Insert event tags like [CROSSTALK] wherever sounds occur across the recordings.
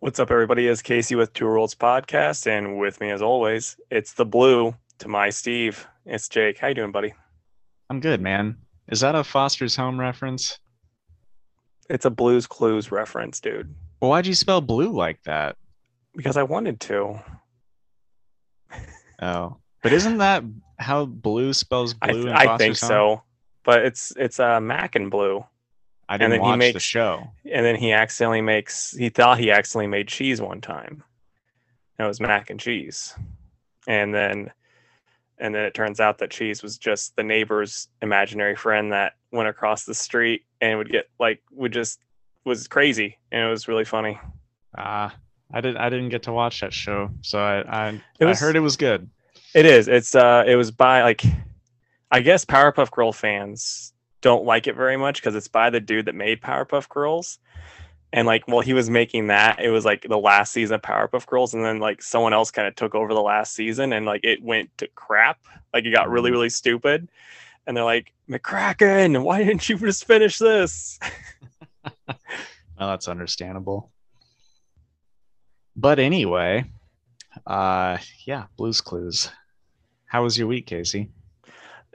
What's up, everybody? It's Casey with Two Worlds Podcast, and with me, as always, it's the blue to my Steve. It's Jake. How you doing, buddy? I'm good, man. Is that a Foster's Home reference? It's a Blues Clues reference, dude. Well, why'd you spell blue like that? Because I wanted to. [LAUGHS] Oh, but isn't that how blue spells I, blue? in I think Home? so, but it's it's uh, Mac and Blue, I And didn't then he watch the makes- show. and then he accidentally makes. He thought he accidentally made cheese one time. And it was mac and cheese, and then, and then it turns out that cheese was just the neighbor's imaginary friend that went across the street and would get like would just was crazy, and it was really funny. Ah, I didn't. I didn't get to watch that show, so I I, It was- I heard it was good. It is. It's uh it was by like I guess Powerpuff Girl fans don't like it very much because it's by the dude that made Powerpuff Girls. And like while he was making that, it was like the last season of Powerpuff Girls, and then like someone else kind of took over the last season and like it went to crap. Like it got really, Mhm. really stupid. And they're like, McCracken, why didn't you just finish this? [LAUGHS] Oh, that's understandable. But anyway, uh, yeah, Blues Clues. How was your week, Casey?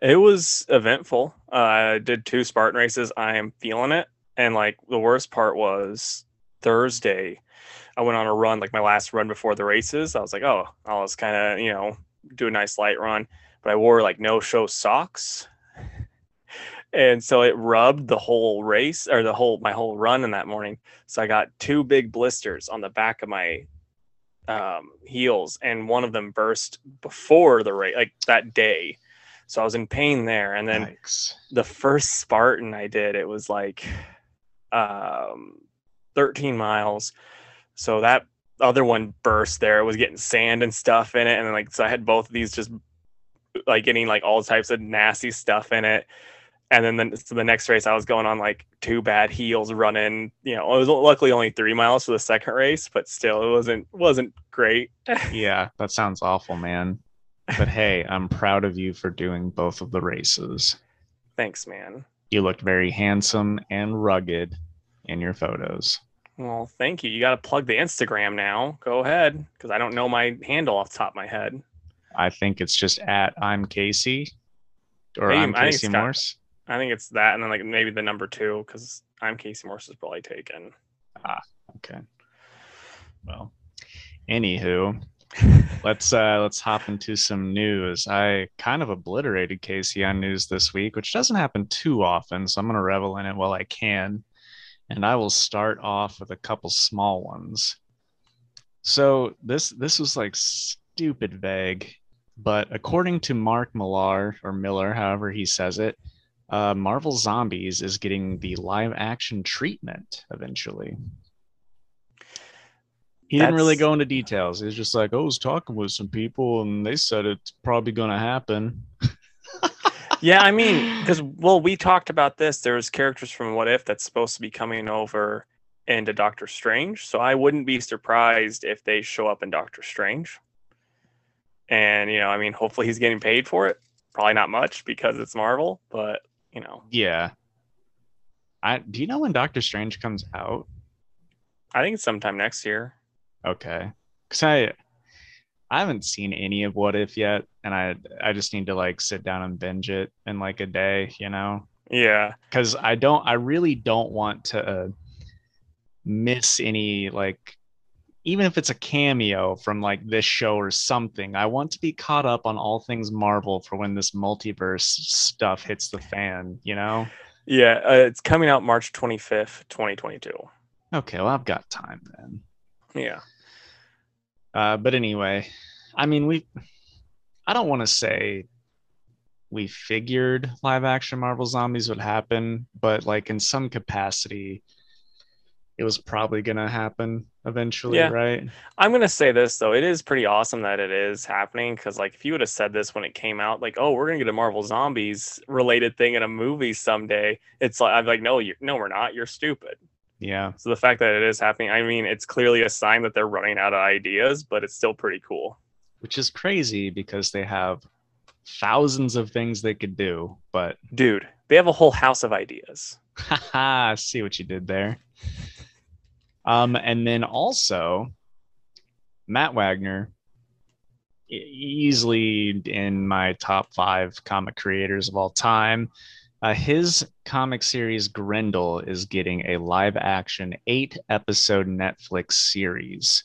It was eventful. Uh, I did two Spartan races. I am feeling it. And like the worst part was Thursday, I went on a run, like my last run before the races. I was like, oh, I'll just kind of, you know, do a nice light run. But I wore like no show socks. [LAUGHS] And so it rubbed the whole race or the whole my whole run in that morning. So I got two big blisters on the back of my um, heels, and one of them burst before the race, like that day. So I was in pain there. And then Yikes. the first Spartan I did, it was like um, 13 miles. So that other one burst there. It was getting sand and stuff in it. And then like, so I had both of these just like getting like all types of nasty stuff in it. And then the, so the next race, I was going on like two bad heels running. You know, it was luckily only three miles for the second race, but still, it wasn't wasn't great. [LAUGHS] Yeah, that sounds awful, man. But hey, I'm proud of you for doing both of the races. Thanks, man. You looked very handsome and rugged in your photos. Well, thank you. You got to plug the Instagram now. Go ahead, because I don't know my handle off the top of my head. I think it's just at I'm Casey or Hey, I'm Casey it's got- Morse. I think it's that, and then like maybe the number two, because I'm Casey Morse is probably taken. Ah, okay. Well, anywho, let's uh let's hop into some news. I kind of obliterated Casey on news this week, which doesn't happen too often, so I'm gonna revel in it while I can. And I will start off with a couple small ones. So this this was like stupid vague, but according to Mark Millar or Miller, however he says it, uh, Marvel Zombies is getting the live action treatment eventually. He didn't really go into details. He was just like, "Oh, I was talking with some people, and they said it's probably going to happen." [LAUGHS] yeah, I mean, because well, we talked about this. There's characters from What If that's supposed to be coming over into Doctor Strange, so I wouldn't be surprised if they show up in Doctor Strange. And you know, I mean, hopefully he's getting paid for it. Probably not much because it's Marvel, but you know, Yeah. I do you know when Doctor Strange comes out? I think it's sometime next year. Okay, because I I haven't seen any of What If yet, and I I just need to like sit down and binge it in like a day, you know. Yeah, because I don't, I really don't want to uh, miss any like, even if it's a cameo from like this show or something. I want to be caught up on all things Marvel for when this multiverse stuff hits the fan. You know? yeah, uh, it's coming out March 25th, 2022. Okay, well I've got time then. Yeah. Uh, but anyway, I mean we, I don't want to say we figured live action Marvel zombies would happen, but like in some capacity, it was probably gonna happen eventually, Yeah. right? I'm gonna say this though, it is pretty awesome that it is happening because like if you would have said this when it came out, like oh we're gonna get a Marvel Zombies related thing in a movie someday, it's like I'm like no you no we're not, you're stupid. Yeah. So the fact that it is happening, I mean it's clearly a sign that they're running out of ideas, but it's still pretty cool. Which is crazy because they have thousands of things they could do, but Dude, they have a whole house of ideas. [LAUGHS] haha, see what you did there. Um, and then also Matt Wagner, easily in my top five comic creators of all time. Uh, his comic series Grendel is getting a live action eight episode Netflix series.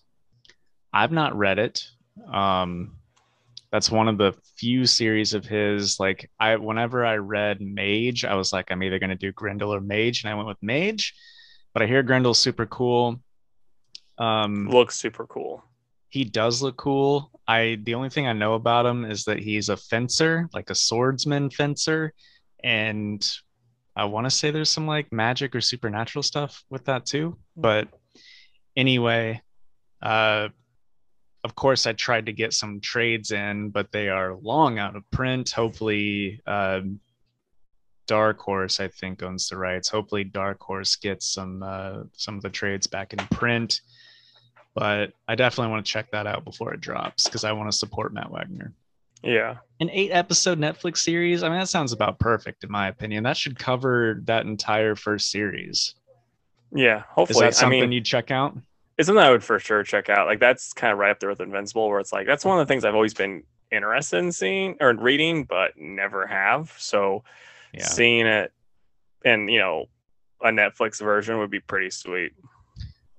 I've not read it. Um, that's one of the few series of his. Like I, whenever I read Mage, I was like, I'm either going to do Grendel or Mage, and I went with Mage. But I hear Grendel's super cool. Um, Looks super cool. he does look cool. I the only thing I know about him is that he's a fencer, like a swordsman fencer, and I want to say there's some like magic or supernatural stuff with that too. But anyway, uh of course I tried to get some trades in, but they are long out of print. Hopefully um Dark Horse, I think, owns the rights. Hopefully, Dark Horse gets some uh, some of the trades back in print but I definitely want to check that out before it drops because I want to support Matt Wagner. Yeah. An eight episode Netflix series. I mean, that sounds about perfect in my opinion. That should cover that entire first series. Yeah. Is Hopefully. that something I mean, you'd check out? it's something I would for sure check out. Like that's kind of right up there with Invincible, where it's like that's one of the things I've always been interested in seeing or reading, but never have. So Yeah. seeing it and you know a Netflix version would be pretty sweet.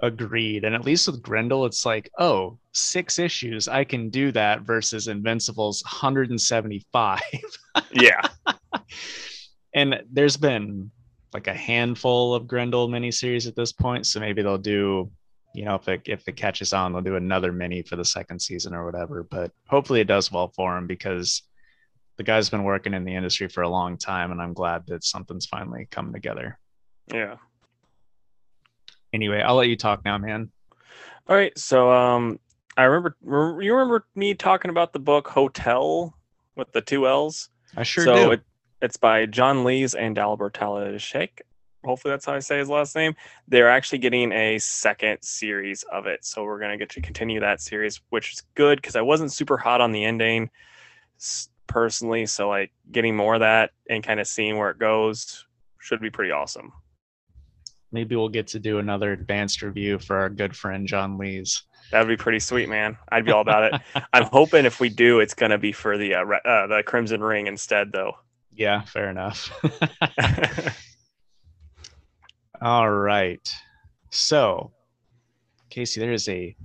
Agreed. And at least with Grendel, it's like, oh, six issues. I can do that versus Invincible's 175. [LAUGHS] Yeah. and there's been like a handful of Grendel miniseries at this point. So maybe they'll do, you know, if it if it catches on, they'll do another mini for the second season or whatever. But hopefully it does well for him because the guy's been working in the industry for a long time, and I'm glad that something's finally coming together. yeah. Anyway, I'll let you talk now, man. All right. So um I remember re- you remember me talking about the book Hotel with the two L's? I sure so do. It, it's by John Lees and Albert Talashek. Hopefully that's how I say his last name. They're actually getting a second series of it. So we're going to get to continue that series, which is good because I wasn't super hot on the ending personally. So like getting more of that and kind of seeing where it goes should be pretty awesome. Maybe we'll get to do another advanced review for our good friend John Lees. That would be pretty sweet, man. I'd be all about it. [LAUGHS] I'm hoping if we do, it's going to be for the uh, uh, the Crimson Ring instead, though. Yeah, fair enough. [LAUGHS] All right. So, Casey, there is a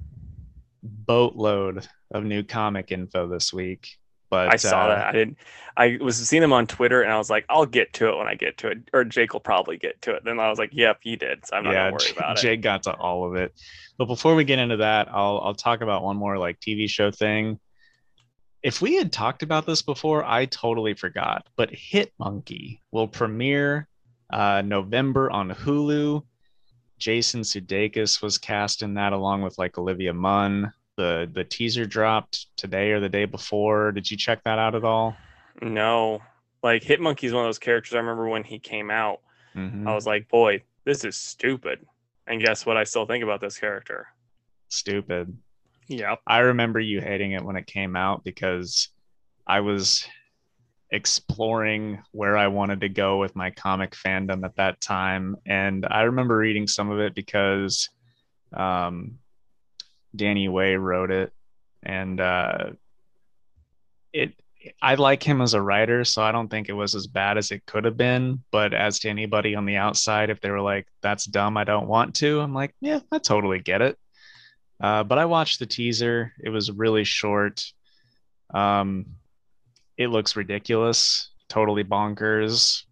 boatload of new comic info this week. But I saw uh, that. I didn't. I was seeing them on Twitter, and I was like, "I'll get to it when I get to it," or Jake will probably get to it. Then I was like, "Yep, he did." So I'm not yeah, gonna worry J- about it. Jake got to all of it. But before we get into that, I'll I'll talk about one more like TV show thing. If we had talked about this before, I totally forgot. But Hit Monkey will premiere uh, November on Hulu. Jason Sudeikis was cast in that along with like Olivia Munn. The the teaser dropped today or the day before. Did you check that out at all? No, like Hitmonkey is one of those characters. I remember when he came out, Mhm. I was like, "Boy, this is stupid." And guess what? I still think about this character. Stupid. Yep. I remember you hating it when it came out because I was exploring where I wanted to go with my comic fandom at that time. And I remember reading some of it because um, Danny Way wrote it. And uh, it, I like him as a writer, so I don't think it was as bad as it could have been. But as to anybody on the outside, if they were like, that's dumb, I don't want to, I'm like, yeah, I totally get it. Uh, but I watched the teaser. It was really short. Um, it looks ridiculous, totally bonkers.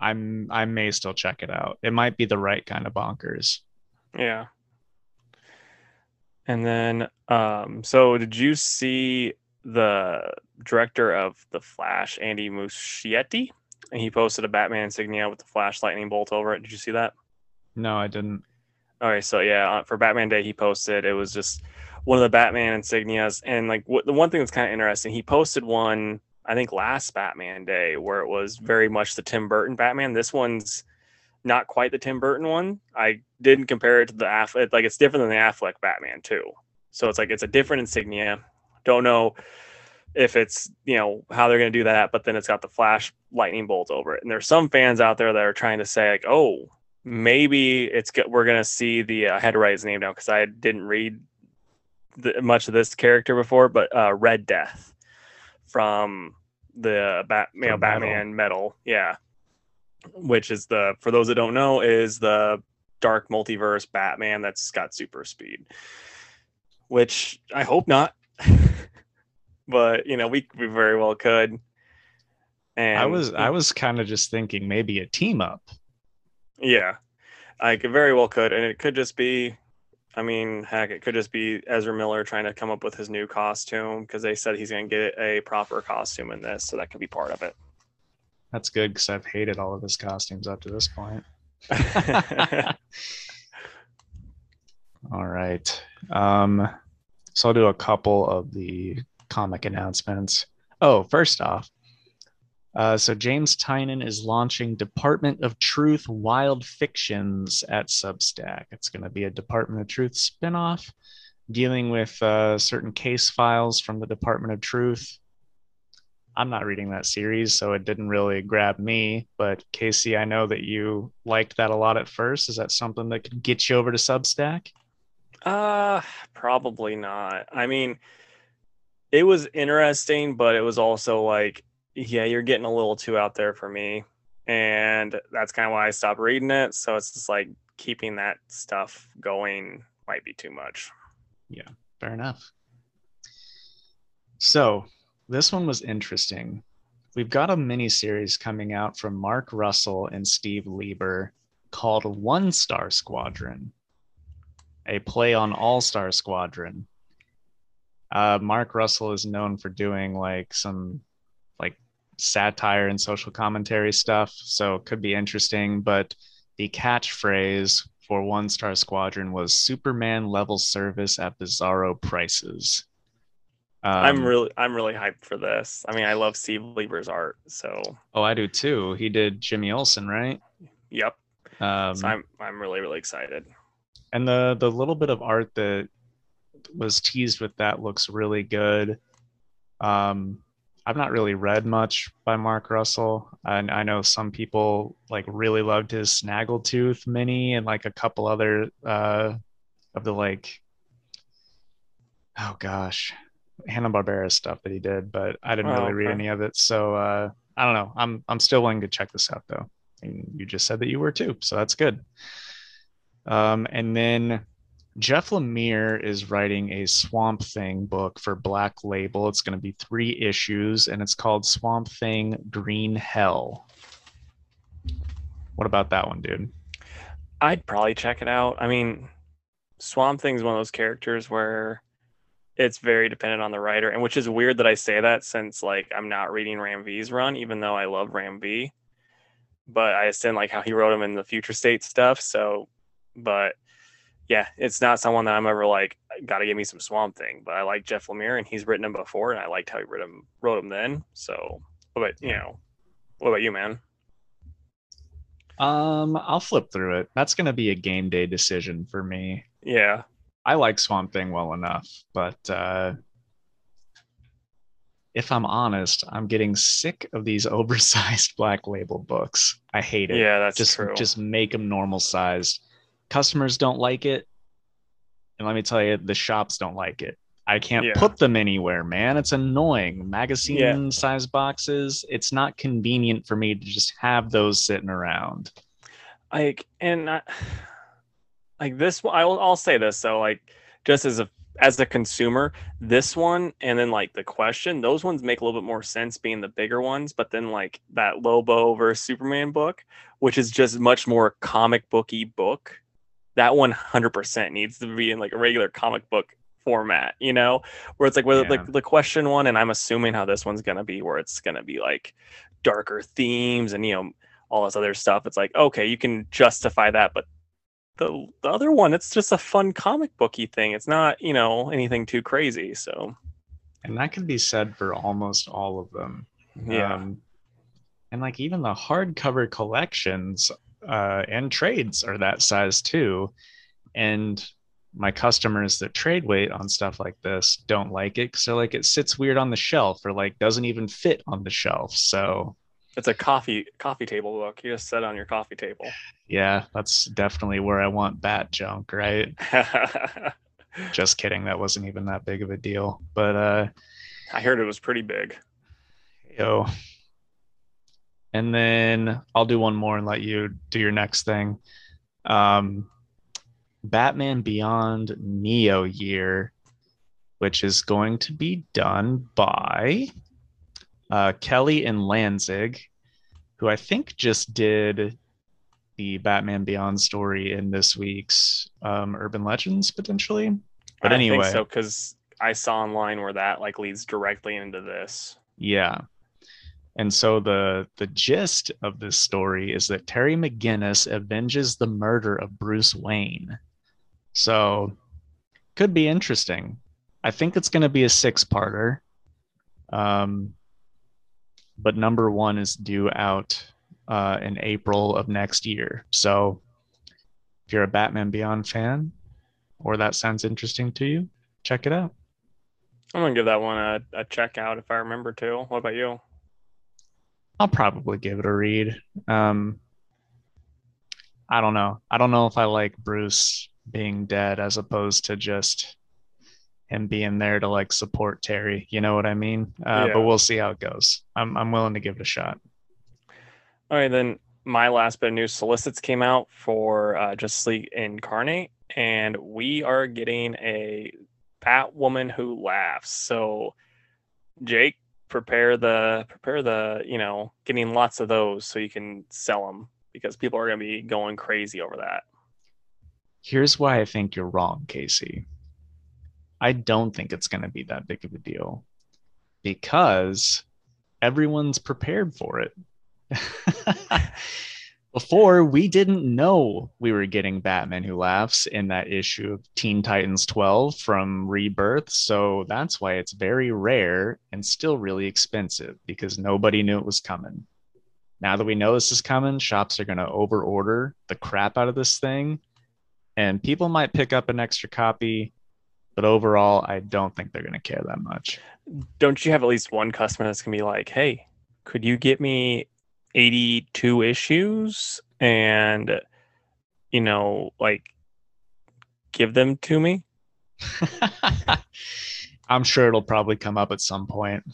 I'm I may still check it out. It might be the right kind of bonkers. Yeah. And then, um, so did you see the director of The Flash, Andy Muschietti? And he posted a Batman insignia with the Flash lightning bolt over it. Did you see that? No, I didn't. Okay, so yeah, uh, for Batman Day, he posted it was just one of the Batman insignias, and like what, the one thing that's kind of interesting, he posted one I think last Batman Day where it was very much the Tim Burton Batman. This one's not quite the Tim Burton one. I didn't compare it to the Affleck, like it's different than the Affleck Batman too. So it's like it's a different insignia. Don't know if it's you know how they're going to do that, but then it's got the Flash lightning bolt over it. And there's some fans out there that are trying to say like, oh, maybe it's go- we're gonna see the uh, I had to write his name down because I didn't read the, much of this character before, but uh, Red Death from the bat, you know, From Metal. Batman Metal, yeah, which is the for those that don't know is the dark multiverse Batman that's got super speed, which I hope not, [LAUGHS] but you know we we very well could. And I was I was kind of just thinking maybe a team up. Yeah, I could very well could, and it could just be. I mean, heck, it could just be Ezra Miller trying to come up with his new costume because they said he's going to get a proper costume in this, so that could be part of it. That's good because I've hated all of his costumes up to this point. [LAUGHS] All right. Um, so I'll do a couple of the comic announcements. Oh, first off, uh, so James Tynion is launching Department of Truth Wild Fictions at Substack. It's going to be a Department of Truth spinoff dealing with uh, certain case files from the Department of Truth. I'm not reading that series, so it didn't really grab me. But Casey, I know that you liked that a lot at first. Is that something that could get you over to Substack? Uh, probably not. I mean, it was interesting, but it was also like, yeah, you're getting a little too out there for me. And that's kind of why I stopped reading it. So it's just like keeping that stuff going might be too much. Yeah, fair enough. So this one was interesting. We've got a mini series coming out from Mark Russell and Steve Lieber called One Star Squadron, a play on All Star Squadron. Uh, Mark Russell is known for doing like some like satire and social commentary stuff, so it could be interesting. But the catchphrase for One Star Squadron was Superman level service at bizarro prices. I'm Um, really, I'm really hyped for this. I mean, I love Steve Lieber's art. So, Oh, I do too. He did Jimmy Olsen, right? yep. Um, so I'm, I'm really, really excited. and the the little bit of art that was teased with that looks really good. Um, I've not really read much by Mark Russell, and I know some people like really loved his Snaggletooth mini and like a couple other uh, of the like. Oh gosh, Hanna Barbera stuff that he did, but I didn't Oh, really read okay. any of it, so uh, I don't know. I'm I'm still willing to check this out though. And you just said that you were too, so that's good. Um, and then Jeff Lemire is writing a Swamp Thing book for Black Label. It's going to be three issues, and it's called Swamp Thing Green Hell. What about that one, dude? I'd probably check it out. I mean, Swamp Thing's one of those characters where it's very dependent on the writer, and which is weird that I say that since like I'm not reading Ram V's run, even though I love Ram V. But I didn't like how he wrote him in the future state stuff. So, but yeah, it's not someone that I'm ever like, got to give me some Swamp Thing. But I like Jeff Lemire, and he's written him before, and I liked how he wrote him wrote him then. So, but you know, what about you, man? Um, I'll flip through it. That's going to be a game day decision for me. Yeah, I like Swamp Thing well enough, but uh, if I'm honest, I'm getting sick of these [LAUGHS] oversized Black Label books. I hate it. yeah, that's just true. just make them normal sized. Customers don't like it, and let me tell you, the shops don't like it. I can't Yeah. put them anywhere, man. It's annoying. Magazine size boxes. It's not convenient for me to just have those sitting around. like and I, like this one I'll, I'll say this though like just as a as a consumer this one and then like the question those ones make a little bit more sense being the bigger ones but then like that lobo versus superman book which is just much more comic booky book that 100% needs to be in like a regular comic book format you know where it's like whether Yeah. the, the question one and i'm assuming how this one's going to be where it's going to be like darker themes and you know all this other stuff. It's like, okay, you can justify that, but the the other one, it's just a fun comic booky thing. It's not, you know, anything too crazy. So And that can be said for almost all of them. yeah, Um, and like even the hardcover collections uh, and trades are that size too. And my customers that trade weight on stuff like this don't like it because they're like it sits weird on the shelf or like doesn't even fit on the shelf. So It's a coffee coffee table book. You just set on your coffee table. Yeah, that's definitely where I want bat junk, right? [LAUGHS] Just kidding. That wasn't even that big of a deal. But uh I heard it was pretty big. yo. And then I'll do one more and let you do your next thing. Um Batman Beyond Neo year, which is going to be done by uh, Kelly and Lanzing, who I think just did the Batman Beyond story in this week's um, Urban Legends potentially. But I anyway, think so because I saw online where that like leads directly into this. yeah. And so the the gist of this story is that Terry McGinnis avenges the murder of Bruce Wayne. So could be interesting. I think it's going to be a six-parter. Um, but number one is due out uh, in April of next year. So if you're a Batman Beyond fan, or that sounds interesting to you, check it out. I'm gonna give that one a, a check out if I remember to. What about you? I'll probably give it a read. Um, I don't know. I don't know if I like Bruce being dead as opposed to just him being there to like support Terry. You know what I mean? Uh, Yeah. But we'll see how it goes. I'm I'm willing to give it a shot. All right, then my last bit of news solicits came out for uh, Justice League Incarnate, and we are getting a Batwoman who laughs. So, Jake, prepare the prepare the you know getting lots of those so you can sell them because people are gonna be going crazy over that. Here's why I think you're wrong, Casey. I don't think it's going to be that big of a deal because everyone's prepared for it. [LAUGHS] Before, we didn't know we were getting Batman Who Laughs in that issue of Teen Titans 12 from Rebirth. So that's why it's very rare and still really expensive because nobody knew it was coming. Now that we know this is coming, shops are going to overorder the crap out of this thing and people might pick up an extra copy, but overall, I don't think they're going to care that much. Don't you have at least one customer that's gonna be like, "Hey, could you get me 82 issues and you know like give them to me?" [LAUGHS] I'm sure it'll probably come up at some point.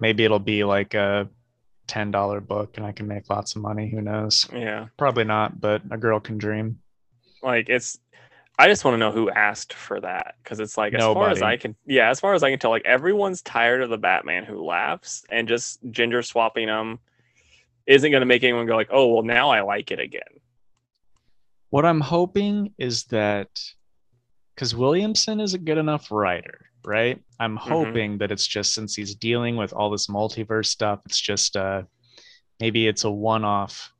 Maybe it'll be like a $10 book and I can make lots of money. Who knows? Yeah. Probably not, but a girl can dream. like it's i just want to know who asked for that because it's like as far as i can yeah as far as i can tell like everyone's tired of the batman who laughs and just gender swapping them isn't going to make anyone go like oh well now i like it again What I'm hoping is that because Williamson is a good enough writer, right? I'm hoping that it's just since he's dealing with all this multiverse stuff, it's just uh maybe it's a one-off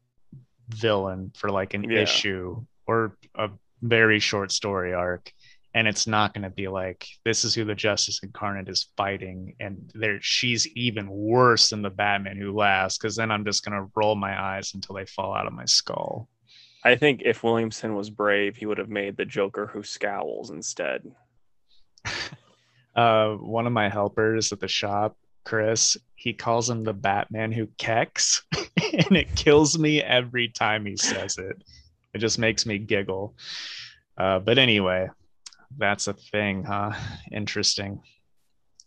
villain for like an Yeah. issue or a very short story arc. And it's not going to be like this is who the Justice Incarnate is fighting, and there she's even worse than the Batman who laughs. Because then I'm just going to roll my eyes until they fall out of my skull. i think if williamson was brave he would have made the joker who scowls instead [LAUGHS] uh one of my helpers at the shop chris he calls him the batman who kecks [LAUGHS] and it kills me every time he says it it just makes me giggle. Uh but anyway that's a thing huh? Interesting.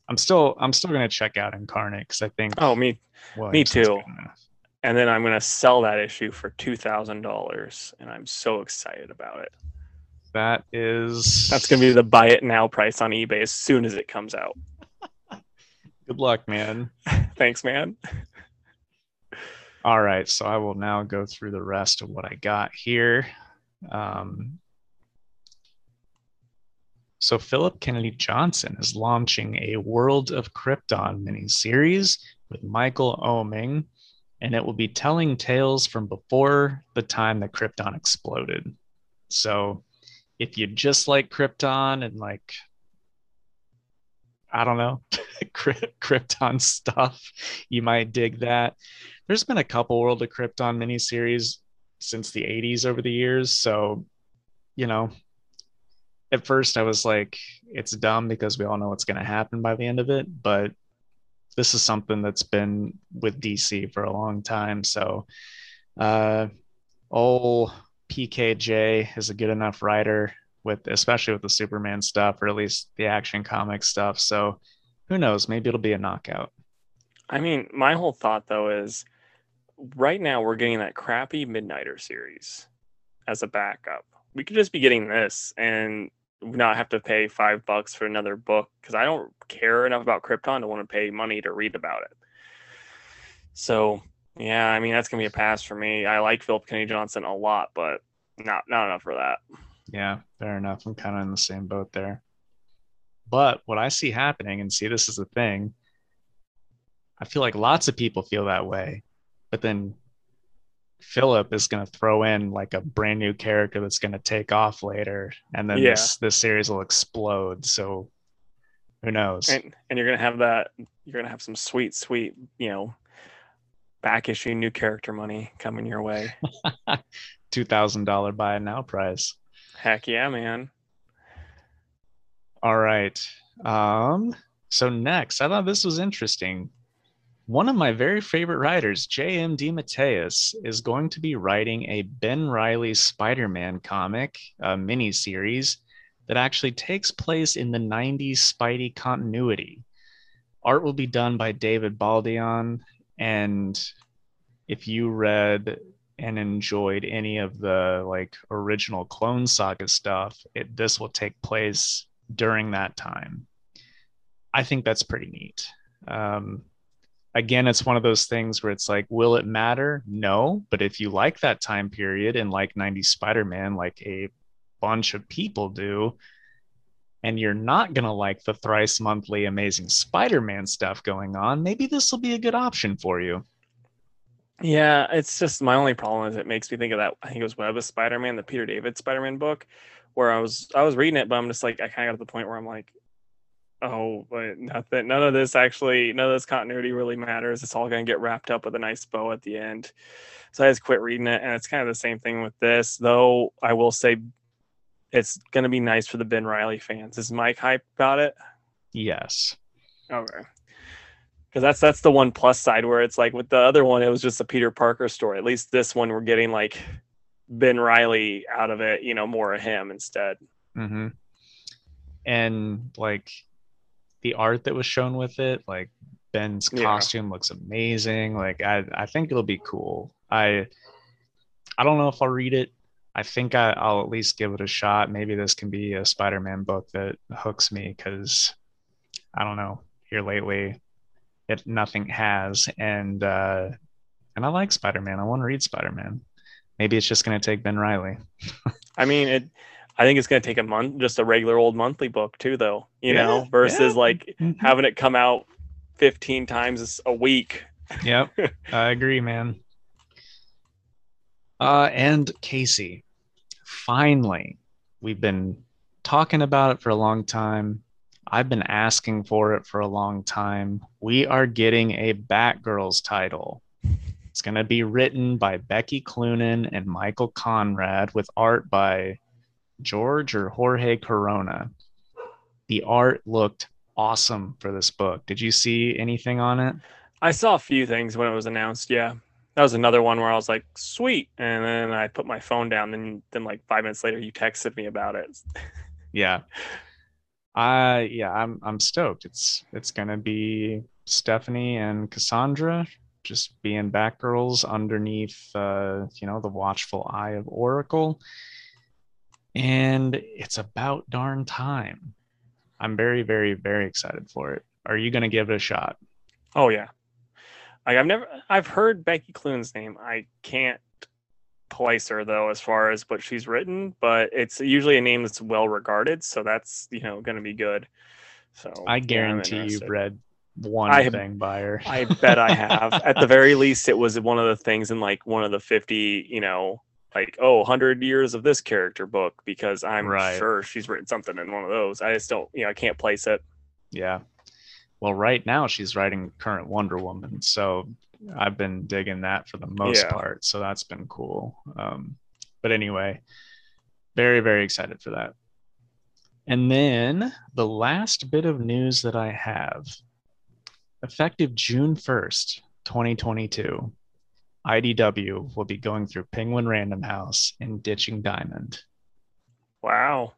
I'm still i'm still gonna check out incarnate because i think oh me Williamson's too. and then i'm going to sell that issue for $2000 and i'm so excited about it. That is that's going to be the buy it now price on ebay as soon as it comes out. [LAUGHS] Good luck man. [LAUGHS] Thanks man All right, so I will now go through the rest of what I got here. Um, so Philip Kennedy Johnson is launching a World of Krypton miniseries with Michael Oeming, and it will be telling tales from before the time that Krypton exploded. So if you just like Krypton and like I don't know, [LAUGHS] Krypton stuff, you might dig that there's been a couple World of Krypton miniseries since the 80s over the years. So, you know, at first I was like, it's dumb because we all know what's going to happen by the end of it. But this is something that's been with DC for a long time. So, uh, old PKJ is a good enough writer with, especially with the Superman stuff, or at least the action comic stuff. So, who knows? Maybe it'll be a knockout. I mean, my whole thought though is right now we're getting that crappy Midnighter series as a backup. We could just be getting this and not have to pay five bucks for another book because I don't care enough about Krypton to want to pay money to read about it. So yeah, I mean that's gonna be a pass for me. I like Philip Kennedy Johnson a lot, but not not enough for that. Yeah, fair enough. I'm kind of in the same boat there. But what I see happening, and see, this is the thing. I feel like lots of people feel that way, but then Philip is going to throw in like a brand new character that's going to take off later, and then yeah. this this series will explode. So who knows? And, and you're going to have that. You're going to have some sweet, sweet, you know, back issue new character money coming your way. [LAUGHS] Two thousand dollar buy it now price. Heck yeah, man! All right. Um. So next, I thought this was interesting. One of my very favorite writers, J.M. DeMatteis, is going to be writing a Ben Reilly Spider Man comic, a mini series that actually takes place in the 90s Spidey continuity. Art will be done by David Baldeón. And if you read and enjoyed any of the like original Clone Saga stuff, it, this will take place during that time. I think that's pretty neat. Um, again, it's one of those things where it's like, will it matter? No. But if you like that time period and like 90s Spider Man, like a bunch of people do, and you're not going to like the thrice monthly Amazing Spider Man stuff going on, maybe this will be a good option for you. Yeah, it's just my only problem is it makes me think of that. I think it was Web of Spider Man, the Peter David Spider Man book, where I was I was reading it, but I'm just like I kind of got to the point where I'm like, oh, but nothing, none of this actually, none of this continuity really matters. It's all going to get wrapped up with a nice bow at the end. So I just quit reading it. And it's kind of the same thing with this, though I will say it's going to be nice for the Ben Reilly fans. Is Mike hype about it? Yes. Okay. Because that's that's the one plus side where it's like with the other one, it was just a Peter Parker story. At least this one, we're getting like Ben Reilly out of it, you know, more of him instead. Mm-hmm. And like the art that was shown with it, like Ben's costume yeah. looks amazing. Like I, I think it'll be cool. I, I don't know if I'll read it. I think I, will at least give it a shot. Maybe this can be a Spider-Man book that hooks me because I don't know. Here lately, it nothing has, and uh, and I like Spider-Man. I want to read Spider-Man. Maybe it's just going to take Ben Reilly. I mean, it I think it's going to take a month, just a regular old monthly book too, though. You yeah, know, versus yeah. like mm-hmm. having it come out 15 times a week. Yep, [LAUGHS] I agree, man. Uh, and Casey, finally, we've been talking about it for a long time. I've been asking for it for a long time. We are getting a Batgirls title. It's going to be written by Becky Cloonan and Michael Conrad with art by George or Jorge Corona. The art looked awesome for this book. Did you see anything on it? I saw a few things when it was announced. Yeah. That was another one where I was like, sweet. And then I put my phone down. Then, then like five minutes later, you texted me about it. [LAUGHS] yeah. Uh, yeah, I'm, I'm stoked. It's, it's going to be Stephanie and Cassandra just being Batgirls underneath, uh, you know, the watchful eye of Oracle and it's about darn time. I'm very, very, very excited for it. Are you going to give it a shot? Oh yeah. Like I've never, I've heard Becky Cloonan's name. I can't place her though as far as what she's written, but it's usually a name that's well regarded, so that's you know going to be good. So I guarantee you've read one I, thing by her. I bet I have. [LAUGHS] At the very least, it was one of the things in like one of the fifty, you know, like oh 100 years of this character book because i'm right. sure she's written something in one of those. I just don't you know i can't place it. Yeah. Well right now she's writing current wonder woman so i've been digging that for the most yeah. part so that's been cool. Um, but anyway very very excited for that. And then the last bit of news that i have Effective June 1st, 2022, IDW will be going through Penguin Random House and ditching Diamond. Wow.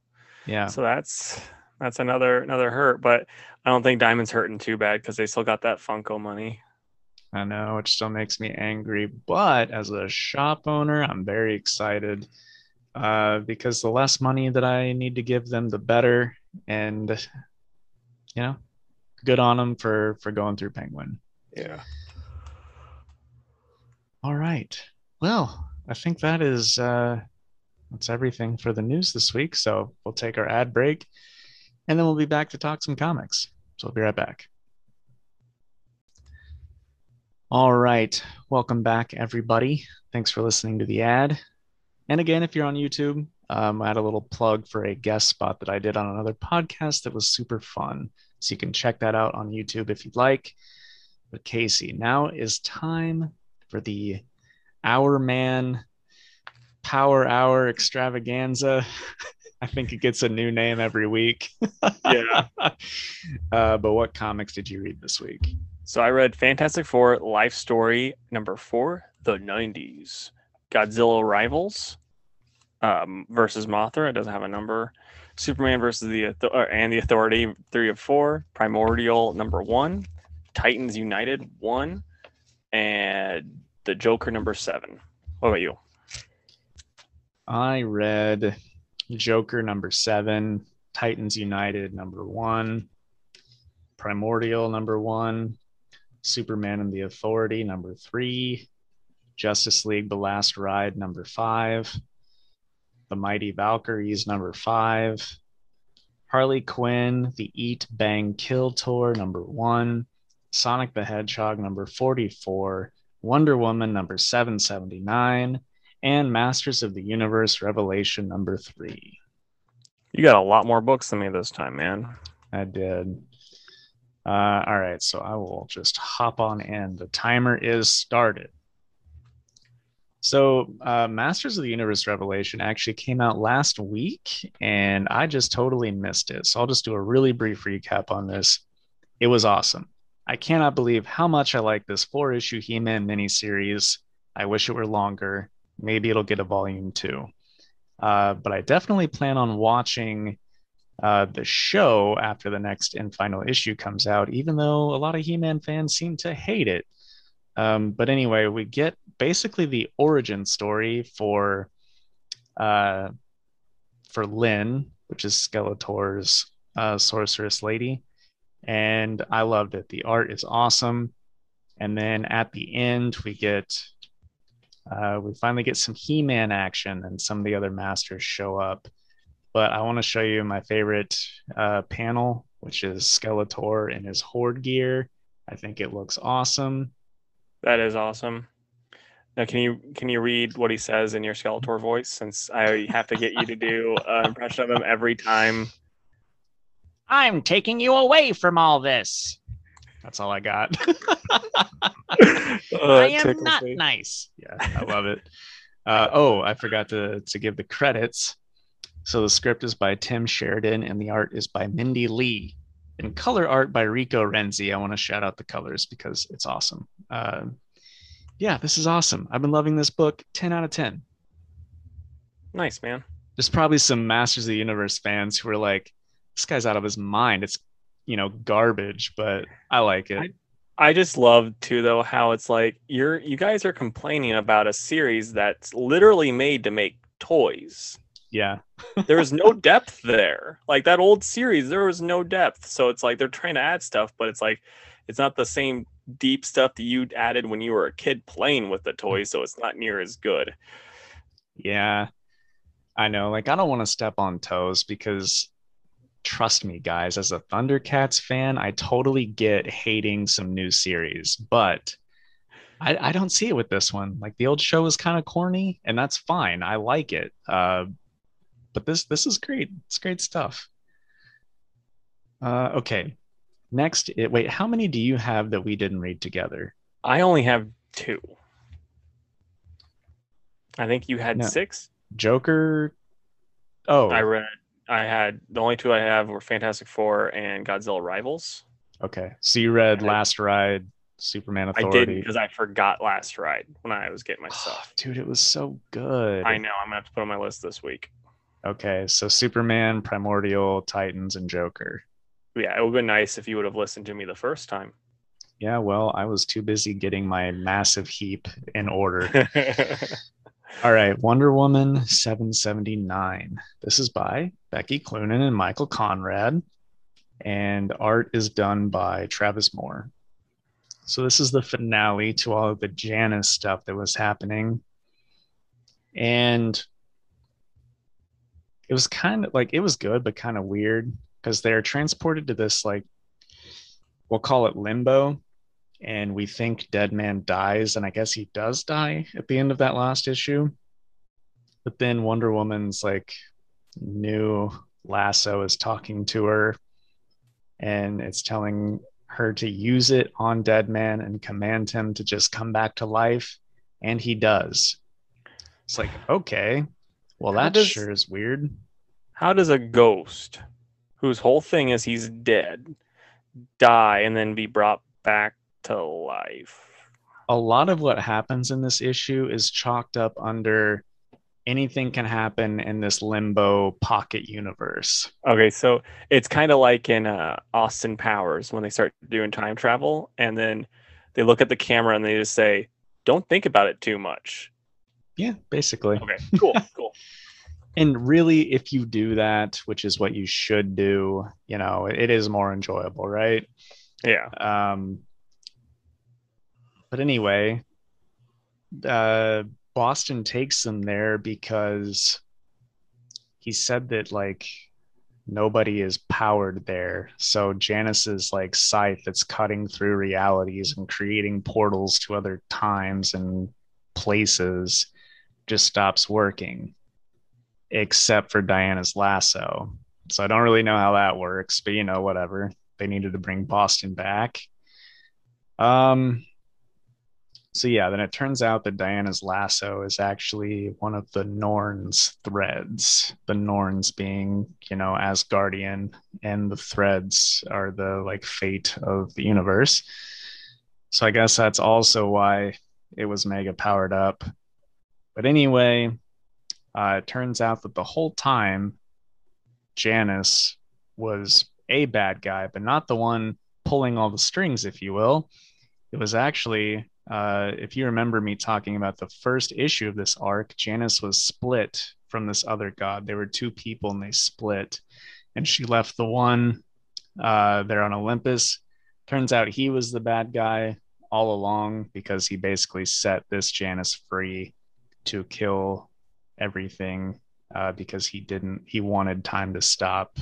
Yeah. So that's that's another another hurt, but I don't think Diamond's hurting too bad because they still got that Funko money. I know, which still makes me angry. But as a shop owner, I'm very excited uh, because the less money that I need to give them, the better. And you know, good on them for for going through Penguin. Yeah. All right. Well, I think that is uh, that's everything for the news this week. So we'll take our ad break, and then we'll be back to talk some comics. So we'll be right back. All right. Welcome back, everybody. Thanks for listening to the ad. And again, if you're on YouTube, um, I had a little plug for a guest spot that I did on another podcast that was super fun. So you can check that out on YouTube if you'd like. But Casey, now is time for the Hour Man Power Hour Extravaganza. [LAUGHS] I think it gets a new name every week. Yeah. [LAUGHS] uh, but what comics did you read this week? So I read Fantastic Four Life Story number four, the 90s. Godzilla Rivals um, versus Mothra. It doesn't have a number. Superman versus the uh, and the Authority, three of four. Primordial number one. Titans United one, and the Joker number seven. What about you? I read Joker number seven, Titans United number one, Primordial number one, Superman and the Authority number three, Justice League The Last Ride number five, The Mighty Valkyries number five, Harley Quinn, The Eat Bang Kill Tour number one, Sonic the Hedgehog number 44, Wonder Woman number 779, and Masters of the Universe Revelation number three. You got a lot more books than me this time, man. I did. Uh, all right, so I will just hop on in. The timer is started. So, uh, Masters of the Universe Revelation actually came out last week, and I just totally missed it. So, I'll just do a really brief recap on this. It was awesome. I cannot believe how much I like this four issue He Man miniseries. I wish it were longer. Maybe it'll get a volume two. Uh, but I definitely plan on watching uh, the show after the next and final issue comes out, even though a lot of He Man fans seem to hate it. Um, but anyway, we get basically the origin story for uh, for Lynn, which is Skeletor's uh, sorceress lady, and I loved it. The art is awesome, and then at the end we get uh, we finally get some He-Man action, and some of the other masters show up. But I want to show you my favorite uh, panel, which is Skeletor in his Horde gear. I think it looks awesome. That is awesome. Now, can you can you read what he says in your Skeletor voice? Since I have to get you to do an impression of him every time. I'm taking you away from all this. That's all I got. [LAUGHS] Uh, I am not me. nice. Yeah, I love it. Uh, oh, I forgot to to give the credits. So the script is by Tim Sheridan and the art is by Mindy Lee. And color art by Rico Renzi. I want to shout out the colors because it's awesome. Uh, yeah, this is awesome. I've been loving this book. 10 out of 10. Nice man. There's probably some Masters of the Universe fans who are like, this guy's out of his mind. It's, you know, garbage, but I like it. I just love too though how it's like you're you guys are complaining about a series that's literally made to make toys. yeah. [LAUGHS] There's no depth there. Like that old series, there was no depth. So it's like they're trying to add stuff, but it's like it's not the same deep stuff that you added when you were a kid playing with the toys, so it's not near as good. Yeah. I know. Like, I don't want to step on toes because trust me, guys, as a Thundercats fan, I totally get hating some new series, but I, I don't see it with this one. Like the old show is kind of corny, and that's fine. I like it. Uh, but this this is great. It's great stuff. Uh, okay. Next, it, wait, how many do you have that we didn't read together? I only have two. I think you had No. six. Joker. Oh, I read. I had the only two I have were Fantastic Four and Godzilla Rivals. Okay, so you read Last Ride, Superman Authority. I didn't because I forgot last ride when I was getting my Oh, stuff. dude, it was so good. I know. I'm gonna have to put on my list this week. Okay, so Superman, Primordial, Titans, and Joker. Yeah, it would have been nice if you would have listened to me the first time. Yeah, well, I was too busy getting my massive heap in order. [LAUGHS] All right, Wonder Woman 779. This is by Becky Cloonan and Michael Conrad, and art is done by Travis Moore. So this is the finale to all of the Janice stuff that was happening. And it was kind of like it was good, but kind of weird because they're transported to this like we'll call it limbo and we think Deadman dies and i guess he does die at the end of that last issue. But then wonder woman's like new lasso is talking to her and it's telling her to use it on Deadman and command him to just come back to life and he does. It's like okay well How that does- sure is weird. How does a ghost, whose whole thing is he's dead, die and then be brought back to life? a lot of what happens in this issue is chalked up under anything can happen in this limbo pocket universe. Okay, so it's kind of like in uh, Austin Powers when they start doing time travel, and then they look at the camera and they just say, "Don't think about it too much." Yeah, basically. Okay, cool, [LAUGHS] cool. And really, if you do that, which is what you should do, you know, it, it is more enjoyable, right? Yeah, Um, but anyway, uh, Boston takes them there because he said that like nobody is powered there. So Janice's like scythe that's cutting through realities and creating portals to other times and places just stops working, except for Diana's lasso. So I don't really know how that works, but you know, whatever. They needed to bring Boston back. Um, so yeah, then it turns out that Diana's lasso is actually one of the Norns threads. The Norns being, you know, Asgardian, and the threads are the like fate of the universe. So I guess that's also why it was mega powered up. But anyway, uh, it turns out that the whole time Janice was a bad guy, but not the one pulling all the strings, if you will. It was actually, uh, if you remember me talking about the first issue of this arc, Janice was split from this other god. There were two people and they split, and she left the one uh, there on Olympus. Turns out he was the bad guy all along because he basically set this Janice free to kill everything uh, because he didn't, he wanted time to stop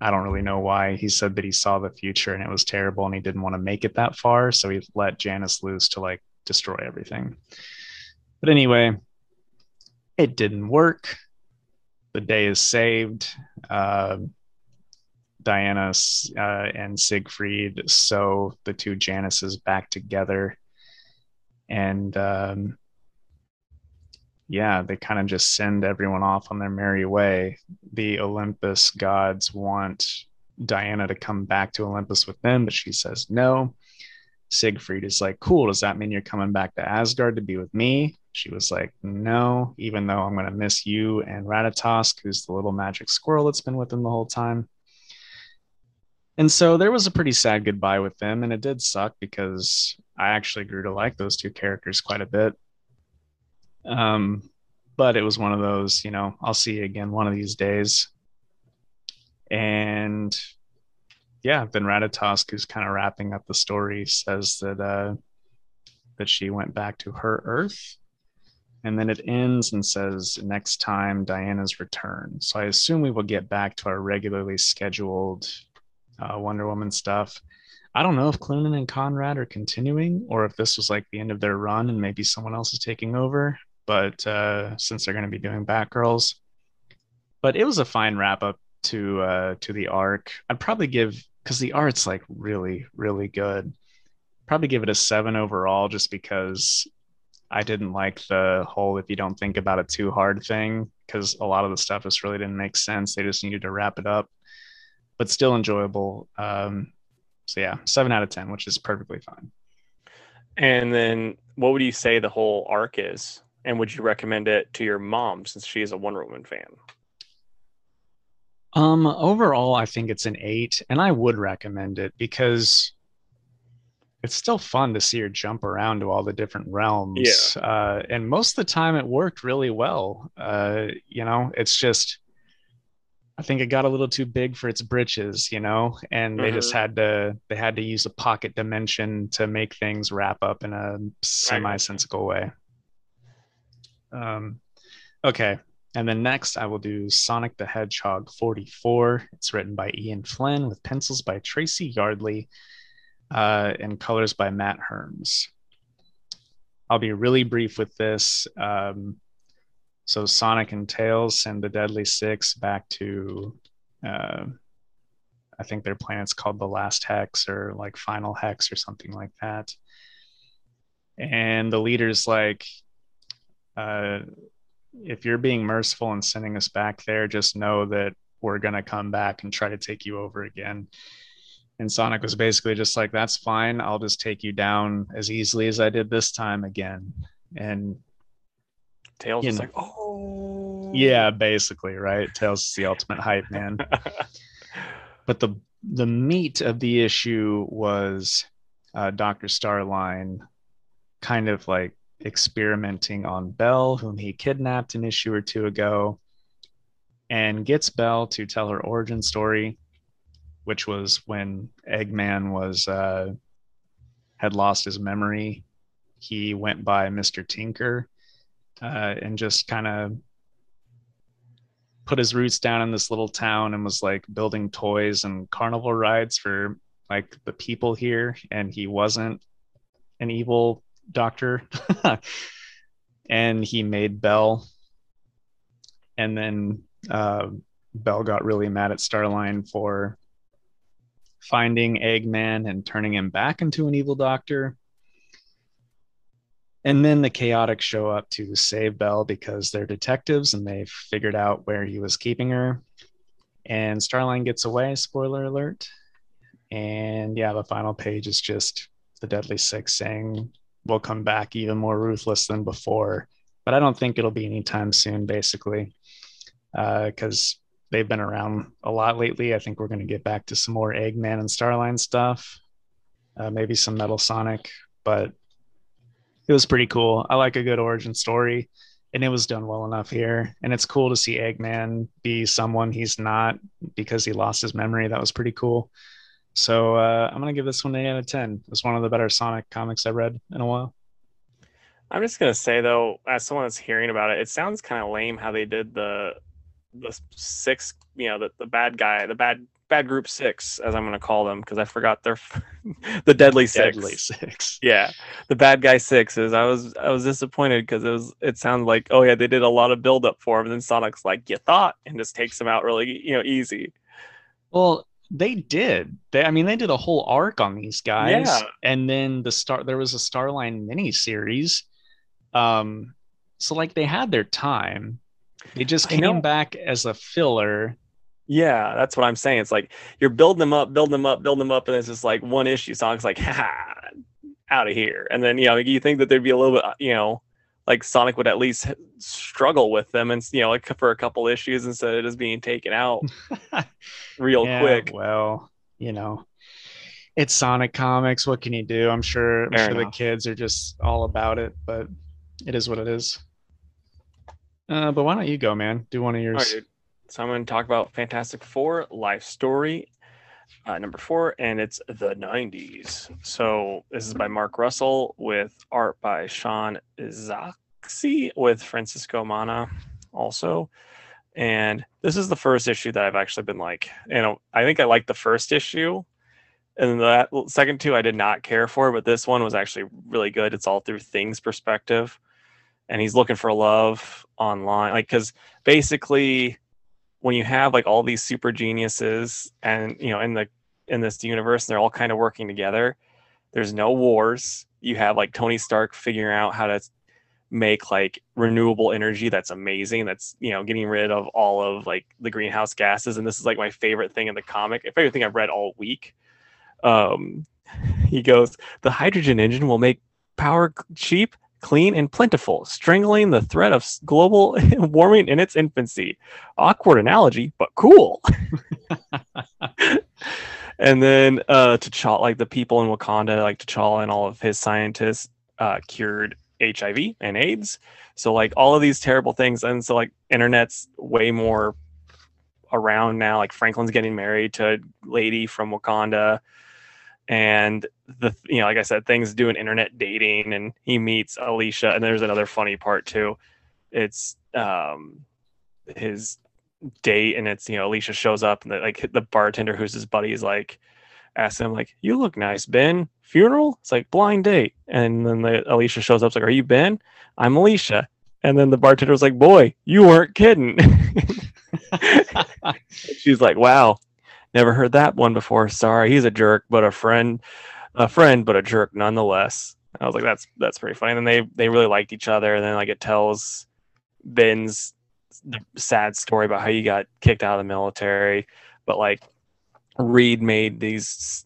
I don't really know why. He said that he saw the future and it was terrible and he didn't want to make it that far. So he let Janice loose to like destroy everything. But anyway, it didn't work. The day is saved. Uh, Diana uh, and Siegfried sew the two Janices back together. And um, yeah, they kind of just send everyone off on their merry way. The Olympus gods want Diana to come back to Olympus with them, but she says no. Siegfried is like, Cool, does that mean you're coming back to Asgard to be with me? She was like, No, even though I'm going to miss you and Ratatosk, who's the little magic squirrel that's been with them the whole time. And so there was a pretty sad goodbye with them, and it did suck because I actually grew to like those two characters quite a bit. Um, but it was one of those, you know, I'll see you again one of these days. And yeah, then Ratatosk, who's kind of wrapping up the story, says that uh, that she went back to her Earth, and then it ends and says next time Diana's return. So I assume we will get back to our regularly scheduled uh, Wonder Woman stuff. I don't know if Cloonan and Conrad are continuing, or if this was like the end of their run and maybe someone else is taking over but uh, since they're going to be doing Batgirls, but it was a fine wrap up to uh, to the arc. I'd probably give because the art's like really really good. Probably give it a seven overall, just because I didn't like the whole if you don't think about it too hard thing because a lot of the stuff just really didn't make sense. They just needed to wrap it up. but still enjoyable. Um, so yeah, seven out of ten, which is perfectly fine. And then, what would you say the whole arc is? And would you recommend it to your mom since she is a Wonder Woman fan? Um, overall, I think it's an eight, and I would recommend it because it's still fun to see her jump around to all the different realms. Yeah. Uh, and most of the time, it worked really well. Uh, you know, it's just I think it got a little too big for its britches, you know, and they just Mhm. had to they had to use a pocket dimension to make things wrap up in a semi-sensical way. Um, okay, and then next I will do Sonic the Hedgehog 44. It's written by Ian Flynn with pencils by Tracy Yardley, uh, and colors by Matt Herms. I'll be really brief with this. Um, so Sonic and Tails send the Deadly Six back to, uh, I think their planet's called the Last Hex or like Final Hex or something like that. And the leader's like, uh, if you're being merciful and sending us back there, just know that we're gonna come back and try to take you over again. And Sonic was basically just like, that's fine. I'll just take you down as easily as I did this time again. And Tails is know. like, oh, yeah, basically, right? Tails is the ultimate hype man. [LAUGHS] But the the meat of the issue was uh, Dr. Starline kind of like experimenting on Belle, whom he kidnapped an issue or two ago, and gets Belle to tell her origin story, which was when Eggman was uh, had lost his memory. He went by Mr. Tinker uh, and just kind of put his roots down in this little town and was like building toys and carnival rides for like the people here and he wasn't an evil doctor [LAUGHS] and he made Belle and then uh, Belle got really mad at starline for finding eggman and turning him back into an evil doctor and then the Chaotix show up to save Bell because they're detectives and they've figured out where he was keeping her. And Starline gets away, spoiler alert. And yeah, the final page is just the Deadly Six saying, We'll come back even more ruthless than before. But I don't think it'll be anytime soon, basically, because they've been around a lot lately. I think we're going to get back to some more Eggman and Starline stuff, uh, maybe some Metal Sonic, but it was pretty cool. I like a good origin story, and it was done well enough here. And it's cool to see Eggman be someone he's not because he lost his memory. That was pretty cool. So uh, I'm gonna give this one an eight out of ten. It's one of the better Sonic comics I've read in a while. I'm just gonna say though, as someone that's hearing about it, it sounds kind of lame how they did the the six, you know, the, the bad guy, the bad bad group six, as I'm gonna call them, because I forgot their [LAUGHS] the deadly six. Deadly Six. Yeah, the bad guy sixes. I was I was disappointed because it was it sounded like oh yeah they did a lot of build up for him, and then Sonic's like you thought, and just takes him out really you know easy. Well, they did. They, I mean, they did a whole arc on these guys, Yeah. and then the star. There was a Starline mini series. Um, so like they had their time. They just came back as a filler. Yeah, that's what I'm saying. It's like you're building them up, building them up, building them up, and it's just like one issue. Sonic's like, [LAUGHS] ha, out of here. And then you know you think that there'd be a little bit, you know, like Sonic would at least struggle with them, and you know, like for a couple issues instead of just being taken out [LAUGHS] real Yeah, quick. Well, you know, it's Sonic Comics. What can you do? I'm sure, I'm Fair sure the kids are just all about it, but it is what it is. Uh, but why don't you go, man? Do one of yours. right. So I'm going to talk about Fantastic Four Life Story, uh, number four, and it's the 90s. So this is by Mark Russell with art by Sean Izaakse with Francisco Mana also. And this is the first issue that I've actually been like, you know, I think I liked the first issue. And that second two I did not care for, but this one was actually really good. It's all through Thing's perspective. And he's looking for love online. Like, because basically when you have like all these super geniuses and you know in the in this universe and they're all kind of working together there's no wars. You have like tony stark figuring out how to make like renewable energy that's amazing that's you know getting rid of all of like the greenhouse gases and this is like my favorite thing in the comic favorite thing i've read all week. Um [LAUGHS] he goes the hydrogen engine will make power cheap clean and plentiful strangling the threat of global [LAUGHS] warming in its infancy awkward analogy but cool [LAUGHS] and then uh T'Challa, like the people in Wakanda, like T'Challa and all of his scientists uh, cured HIV and AIDS. So like all of these terrible things, and so like internet's way more around now. Like Franklin's getting married to a lady from Wakanda, and the you know like I said, Thing's doing internet dating, and he meets Alicia. And there's another funny part too. It's um his date, and it's you know Alicia shows up, and the, like the bartender who's his buddy is like asks him like, "You look nice, Ben." Funeral? It's like blind date, and then the Alicia shows up. It's like, "Are you Ben?" I'm Alicia, and then the bartender's like, "Boy, you weren't kidding." [LAUGHS] She's like, "Wow, never heard that one before. Sorry, he's a jerk, but a friend, a friend, but a jerk nonetheless." I was like, "That's that's pretty funny." And then they they really liked each other, and then like it tells Ben's sad story about how he got kicked out of the military, but like Reed made these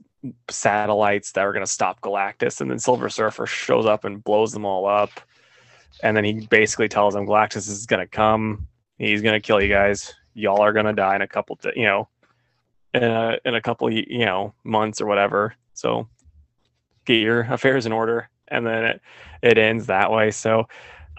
satellites that were going to stop Galactus, and then Silver Surfer shows up and blows them all up. And then he basically tells them Galactus is going to come. He's going to kill you guys. Y'all are going to die in a couple, days, you know, in a, in a couple, you know, months or whatever. So get your affairs in order. And then it, it ends that way. So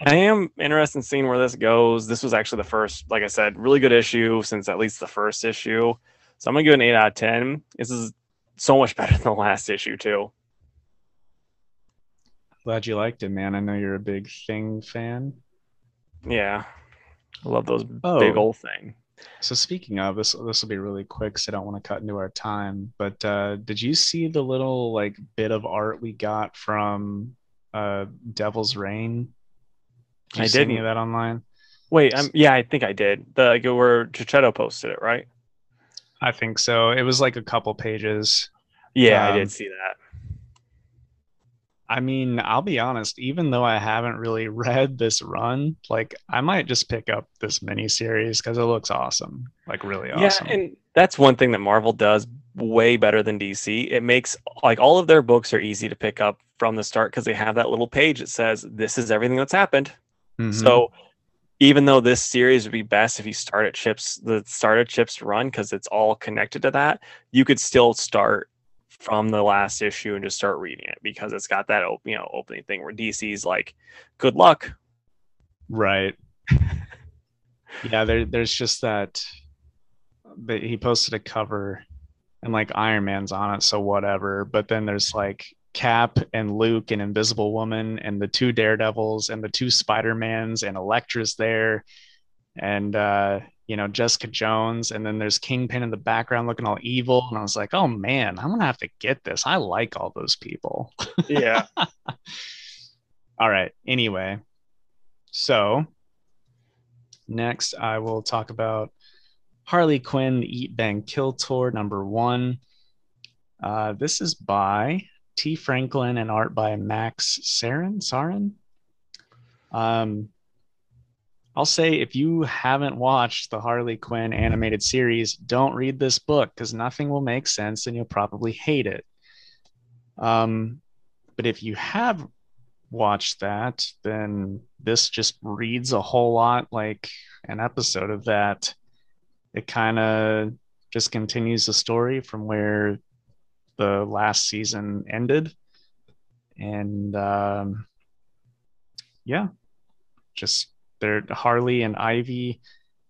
I am interested in seeing where this goes. This was actually the first, like I said, really good issue since at least the first issue. So I'm gonna give it an eight out of ten. This is so much [LAUGHS] better than the last issue too. Glad you liked it, man. I know you're a big Thing fan. Yeah, I love those oh, big old thing. So speaking of this, this will be really quick, so I don't want to cut into our time. But uh, did you see the little like bit of art we got from uh, Devil's Reign? Did I did any of that online. Wait, I'm, yeah, I think I did. The like, where Checchetto posted it, right? I think so. It was like a couple pages. Yeah, um, I did see that. I mean, I'll be honest, even though I haven't really [LAUGHS] read this run, like I might just pick up this mini series because it looks awesome. Like really awesome. Yeah, and that's one thing that Marvel does way better than DC. It makes like all of their books are easy to pick up from the start because they have that little page that says this is everything that's happened. Mm-hmm. So even though this series would be best if you start at Chip's the start at Chip's run because it's all connected to that you could still start from the last issue and just start reading it because it's got that you know opening thing where dc's like good luck. Right. [LAUGHS] Yeah there, there's just that but he posted a cover and like iron man's on it so whatever but then there's like Cap and Luke and Invisible Woman and the two Daredevils and the two Spider-Mans and Elektra's there and uh you know Jessica Jones and then there's Kingpin in the background looking all evil and I was like, "Oh man, I'm to have to get this. I like all those people." Yeah. [LAUGHS] all right. Anyway, so next I will talk about Harley Quinn the Eat Bang Kill Tour number 1. Uh, this is by Tee Franklin and art by Max Sarin. Sarin. Um, I'll say if you haven't watched the Harley Quinn animated series, don't read this book because nothing will make sense and you'll probably hate it. Um, but if you have watched that, then this just reads a whole lot like an episode of that. It kind of just continues the story from where the last season ended. And um, yeah, just they're Harley and Ivy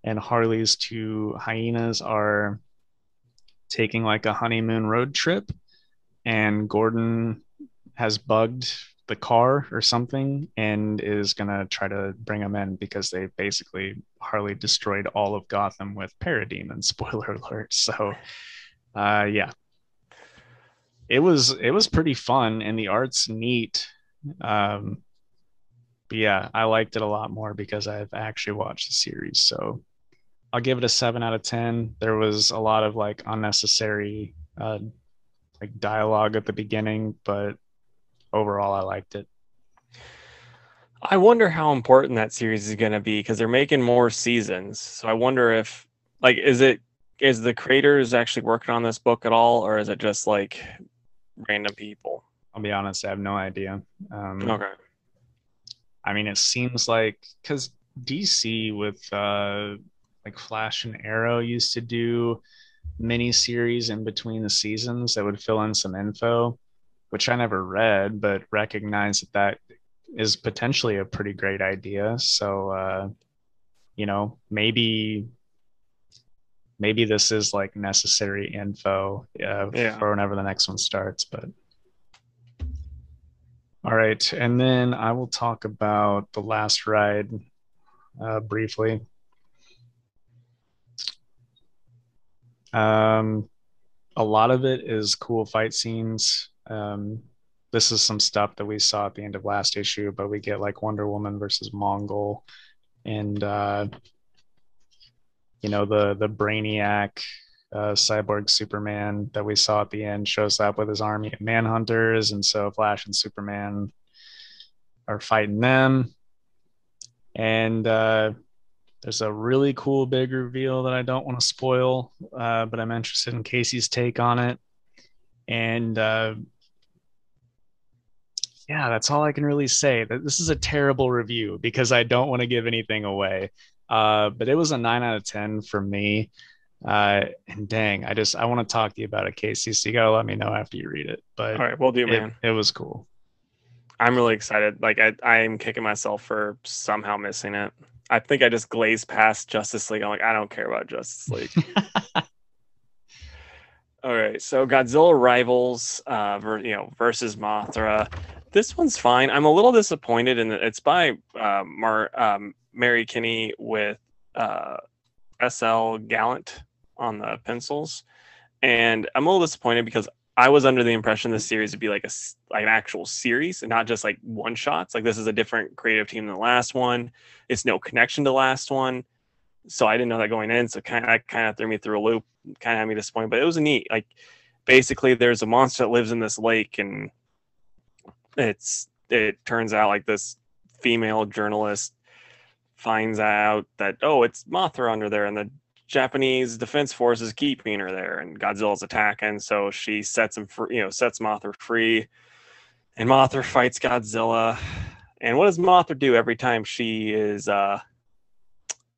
and Harley's two hyenas are taking like a honeymoon road trip and Gordon has bugged the car or something and is to try to bring them in because they basically Harley destroyed all of Gotham with parademons [LAUGHS] spoiler alert. So uh yeah. It was it was pretty fun and the art's neat. Um but yeah i liked it a lot more because i've actually watched the series so i'll give it a 7 out of 10 there was a lot of like unnecessary uh like dialogue at the beginning but overall i liked it I wonder how important that series is going to be because they're making more seasons. So I wonder if, like, is it is the creators actually working on this book at all, or is it just like random people? I'll be honest, I have no idea. Um, Okay. I mean, it seems like because DC with uh, like Flash and Arrow used to do mini series in between the seasons that would fill in some info, which I never read, but recognize that that is potentially a pretty great idea. So, uh, you know, maybe maybe this is like necessary info uh, Yeah. for whenever the next one starts. But all right, and then I will talk about the last ride uh, briefly. Um, a lot of it is cool fight scenes. Um, this is some stuff that we saw at the end of last issue, but we get like Wonder Woman versus Mongul, and uh, you know the the Brainiac uh, cyborg Superman that we saw at the end shows up with his army of manhunters, and so Flash and Superman are fighting them. And uh, there's a really cool big reveal that I don't want to spoil, uh, but I'm interested in Casey's take on it. And uh, yeah, that's all I can really say. This is a terrible review because I don't want to give anything away. Uh, but it was a nine out of ten for me. Uh, and dang, I just I want to talk to you about it, Casey. So you gotta let me know after you read it. But All right, we'll do, it, man. it was cool. I'm really excited. Like I, I'm kicking myself for somehow missing it. I think I just glazed past Justice League. I'm like, I don't care about Justice League. [LAUGHS] All right, so Godzilla rivals, uh, ver- you know, versus Mothra. This one's fine. I'm a little disappointed in that it's by uh, Mar- um, Mary Kinney with uh, SL Gallant on the pencils, and I'm a little disappointed because I was under the impression this series would be like a like an actual series and not just like one shots. Like this is a different creative team than the last one. It's no connection to the last one, so I didn't know that going in. So kind of kind of threw me through a loop. Kind of had me disappointed, but it was neat. Like basically, there's a monster that lives in this lake, and it's it turns out like this female journalist finds out that oh it's Mothra under there, and the Japanese defense force is keeping her there, and Godzilla's attacking. So she sets him free, you know, sets Mothra free, and Mothra fights Godzilla. And what does Mothra do every time she is uh,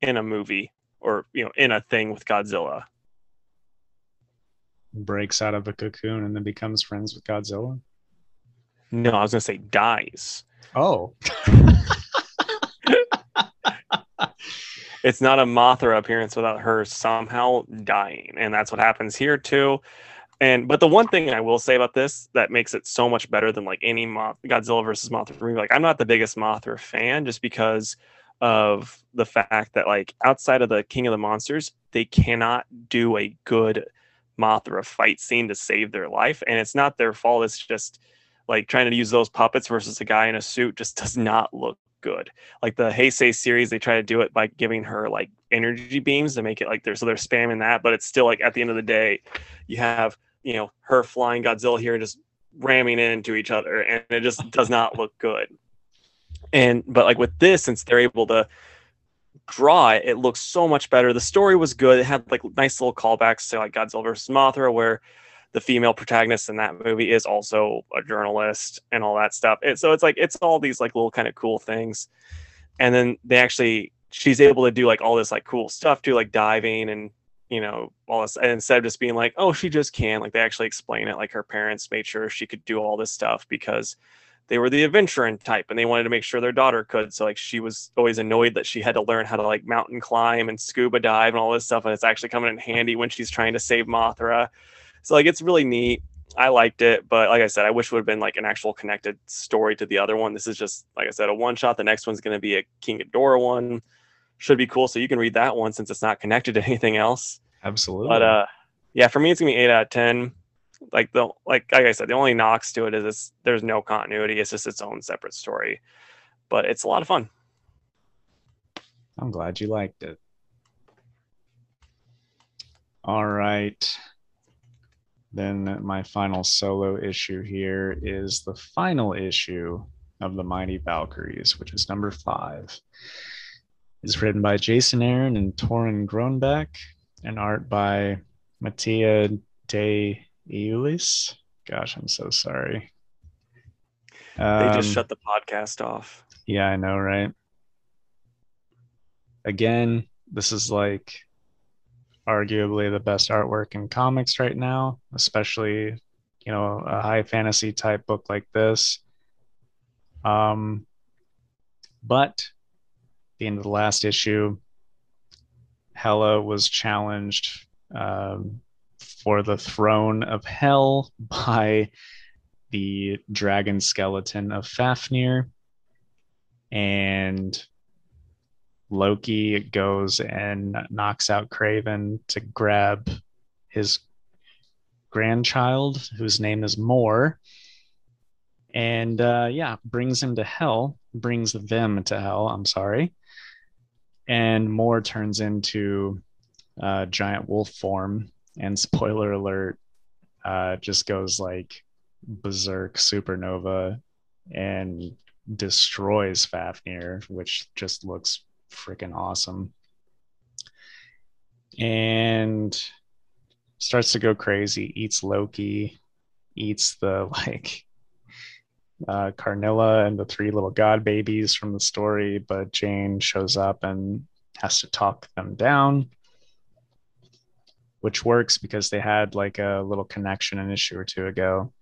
in a movie or you know in a thing with Godzilla? Breaks out of a cocoon and then becomes friends with Godzilla. No, I was gonna say dies. Oh, [LAUGHS] It's not a Mothra appearance without her somehow dying, and that's what happens here too. And but the one thing I will say about this that makes it so much better than like any Moth- Godzilla versus Mothra movie, like I'm not the biggest Mothra fan just because of the fact that like outside of the King of the Monsters, they cannot do a good Mothra fight scene to save their life, and it's not their fault. It's just like trying to use those puppets versus a guy in a suit just does not look good. Like the Heisei series, they try to do it by giving her like energy beams to make it like they're so they're spamming that, but it's still like at the end of the day, you have you know her flying Godzilla here just ramming into each other, and it just does not look good. And but like with this, since they're able to draw it, it looks so much better. The story was good. It had like nice little callbacks to like Godzilla versus Mothra, where the female protagonist in that movie is also a journalist and all that stuff. And so it's like it's all these like little kind of cool things. And then they actually she's able to do like all this like cool stuff too, like diving and you know all this. And instead of just being like, oh, she just can, like they actually explain it. Like her parents made sure she could do all this stuff because they were the adventuring type and they wanted to make sure their daughter could. So like she was always annoyed that she had to learn how to like mountain climb and scuba dive and all this stuff. And it's actually coming in handy when she's trying to save Mothra. So like it's really neat. I liked it, but like I said, I wish it would have been like an actual connected story to the other one. This is just like I said, a one shot. The next one's going to be a King Ghidorah one. Should be cool. So you can read that one since it's not connected to [LAUGHS] anything else. absolutely. But uh, yeah, for me it's gonna be eight out of ten. Like the like like I said, the only knocks to it is it's, there's no continuity. It's just its own separate story, but it's a lot of fun. I'm glad you liked it. All right. Then my final solo issue here is the final issue of the Mighty Valkyries, which is number five. It's written by Jason Aaron and Torunn Grønbekk, and art by Mattia De Iulis. Gosh, I'm so sorry. Um, they just um, shut the podcast off. Yeah, I know, right? Again, this is like arguably the best artwork in comics right now, especially you know a high fantasy type book like this. Um, but the end of the last issue, Hela was challenged um, for the throne of hell [LAUGHS] by the dragon skeleton of Fafnir. And Loki goes and knocks out Kraven to grab his grandchild, whose name is Mor. And uh, yeah, brings him to hell, brings them to hell, I'm sorry. And Mor turns into uh, giant wolf form. And spoiler alert, uh, just goes like berserk supernova and destroys Fafnir, which just looks freaking awesome. And starts to go crazy, eats Loki, eats the [LAUGHS] like uh, Karnilla and the three little god babies from the story, but Jane shows up and has to talk them down, which works because they had like a little connection an issue or two ago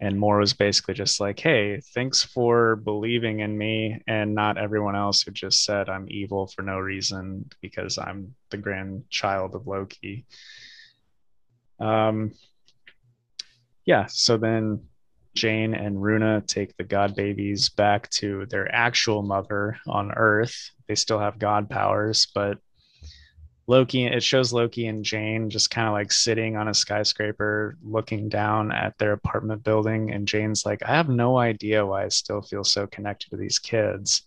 and Mor was basically just like hey thanks for believing in me and not everyone else who just said i'm evil for no reason because i'm the grandchild of loki. Um yeah so then jane and runa take the god babies back to their actual mother on earth. They still have god powers but Loki, it shows Loki and Jane just kind of like sitting on a skyscraper looking down at their apartment building. And Jane's like, I have no idea why I still feel so connected to these kids.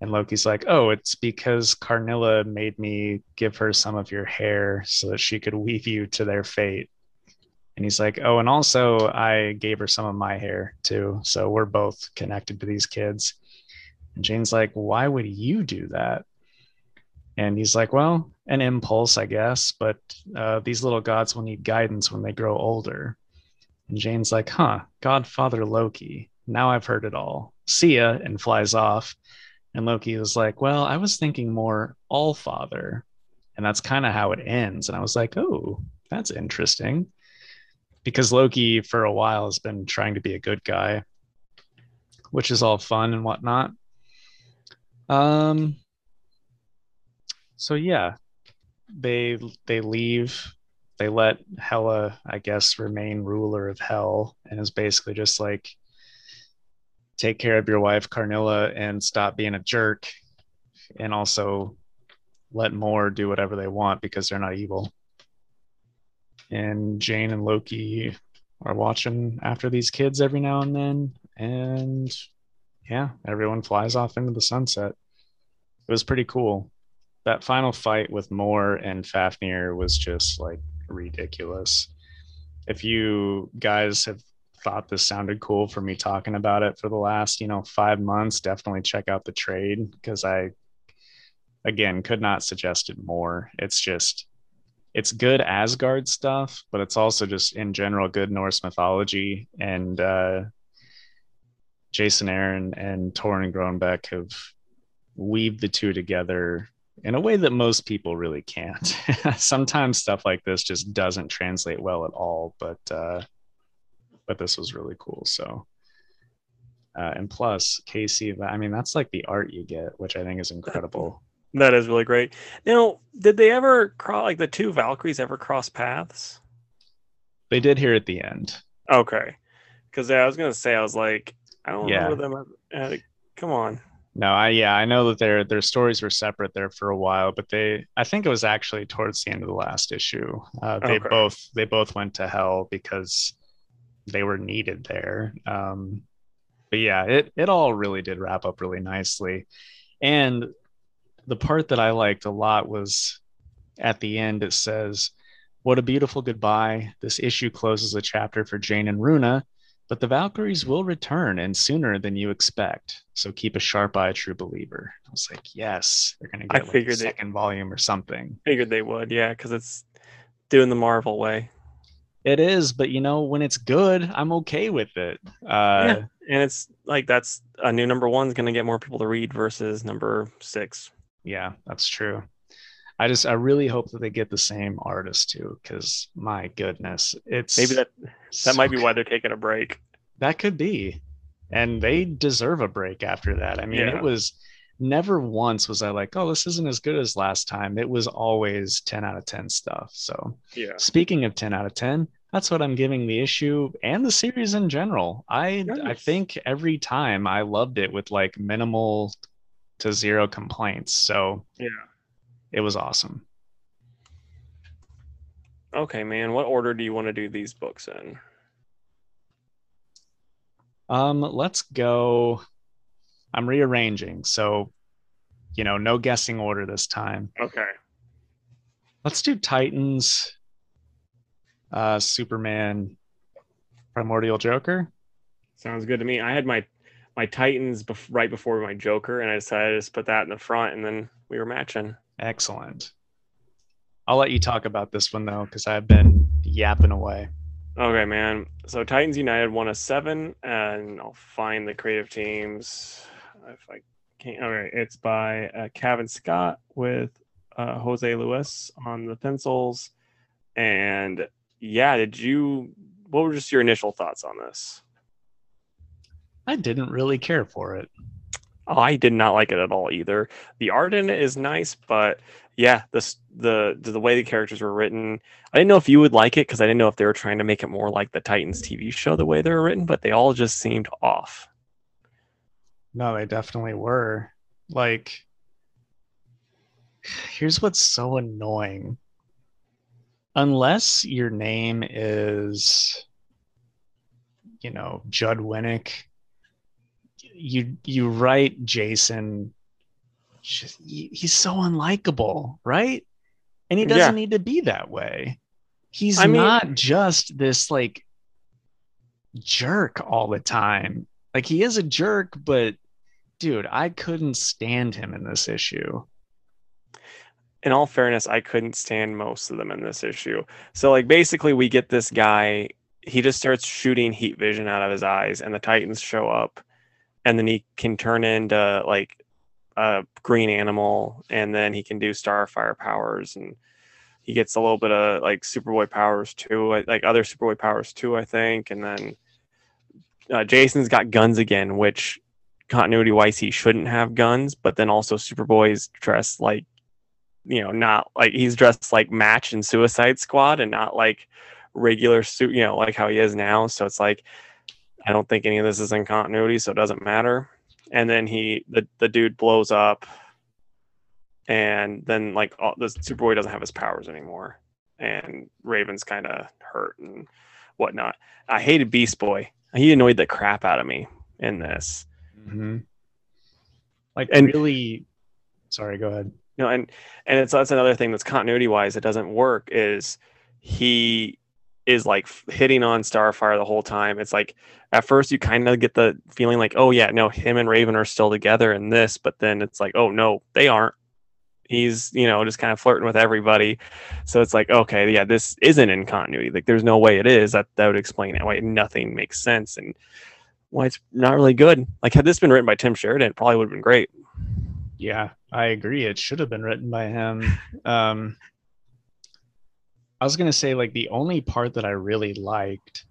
And Loki's like, Oh, it's because Karnilla made me give her some of your hair so that she could weave you to their fate. And he's like, Oh, and also I gave her some of my hair too. So we're both connected to these kids. And Jane's like, Why would you do that? And he's like, Well, an impulse, I guess, but uh, these little gods will need guidance when they grow older. And Jane's like, huh, Godfather Loki. Now I've heard it all. See ya, and flies off. And Loki was like, well, I was thinking more All Father. And that's kind of how it ends. And I was like, oh, that's interesting. Because Loki, for a while, has been trying to be a good guy, which is all fun and whatnot. Um, so yeah, they they leave they let Hela, I guess, remain ruler of hell and is basically just like take care of your wife Karnilla, and stop being a jerk and also let Mor do whatever they want because they're not evil. And Jane and Loki are watching after these kids every now and then and yeah, everyone flies off into the sunset. It was pretty cool that final fight with Mor and Fafnir was just like ridiculous. If you guys have thought this sounded cool for me talking about it for the last, you know, five months, definitely check out the trade because I, again, could not suggest it more. It's just, it's good Asgard stuff, but it's also just in general good Norse mythology. And uh, Jason Aaron and Torunn Grønbekk have weaved the two together in a way that most people really can't. [LAUGHS] Sometimes stuff like this just doesn't translate well at all, but uh, but this was really cool. So, uh, and plus Casey, I mean, that's like the art you get, which I think is incredible. [LAUGHS] That is really great. Now, did they ever cross like the two Valkyries ever cross paths? They did here at the end. Okay, because yeah, I was gonna say I was like, I don't yeah. remember them. Uh, come on. No, I yeah, I know that their their stories were separate there for a while, but they I think it was actually towards the end of the last issue. Uh, they okay. both they both went to hell because they were needed there. Um, but yeah, it it all really did wrap up really nicely, and the part that I liked a lot was at the end. It says, "What a beautiful goodbye! This issue closes a chapter for Jane and Runa." But the Valkyries will return and sooner than you expect. So keep a sharp eye, true believer. I was like, yes, they're gonna I get like a they- second volume or something. Figured they would, yeah, because it's doing the Marvel way. It is, but you know, when it's good, I'm okay with it. Uh, And it's like that's a new number one's gonna get more people to read versus number six. yeah, that's true. I just, I really hope that they get the same artist too, because my goodness, it's Maybe that that so might be why they're taking a break. That could be. And they deserve a break after that. I mean, Yeah. it was never once was I like, oh, this isn't as good as last time. It was always 10 out of 10 stuff. So, Yeah. speaking of 10 out of 10, that's what I'm giving the issue and the series in general. I I think every time I loved it with like minimal to zero complaints. So, Yeah. It was awesome. Okay, man. What order do you want to do these books in? Um, let's go. I'm rearranging. So, you know, no guessing order this time. Okay. Let's do Titans, uh, Superman, Primordial Joker. Sounds good to me. I had my my Titans bef- right before my Joker, and I decided to just put that in the front, and then we were matching. Excellent. I'll let you talk about this one though, because I've been yapping away. Okay, man. So Titans United won a seven, and I'll find the creative teams if I can't. All right, it's by uh, Cavan Scott with uh, Jose Luis on the pencils, and yeah, did you? What were just your initial thoughts on this? I didn't really care for it. I did not like it at all either. The art in it is nice, but yeah, the the the way the characters were written, I didn't know if you would like it because I didn't know if they were trying to make it more like the Titans TV show the way they were written, but they all just seemed off. No, they definitely were. Like, here's what's so annoying. Unless your name is, you know, Judd Winick, you you write Jason. just- He's so unlikable, right? And he doesn't need to be that way. He's I mean- not just this like jerk all the time. Like he is a jerk, but dude, I couldn't stand him in this issue. In all fairness, I couldn't stand most of them in this issue. So like basically we get this guy, he just starts shooting heat vision out of his eyes and the Titans show up and then he can turn into like a green animal and then he can do starfire powers and he gets a little bit of like superboy powers too like- other superboy powers too i think and then uh, jason's got guns again which continuity wise he shouldn't have guns but then also superboy's dressed like you know not like he's dressed like match and suicide squad and not like regular suit you know like how he is now so it's like i don't think any of this is in continuity so it doesn't matter. And then he the, the dude blows up and then like all, the superboy doesn't have his powers anymore and raven's kind of hurt and whatnot. I hated beast boy. He annoyed the crap out of me in this. Mm-hmm. Like And- really sorry, go ahead. you know and and it's that's another thing that's continuity wise it doesn't work is he is like hitting on starfire the whole time. It's like at first you kind of get the feeling like oh yeah no him and raven are still together in this but then it's like oh no they aren't. He's you know just kind of flirting with everybody. So it's like okay yeah this isn't in continuity. Like there's no way it is. That that would explain it why nothing makes sense and why it's not really good. Like had this been written by tim sheridan it probably would have been great. Yeah, I agree. It should have been written by him. Um, I was gonna say like the only part that I really liked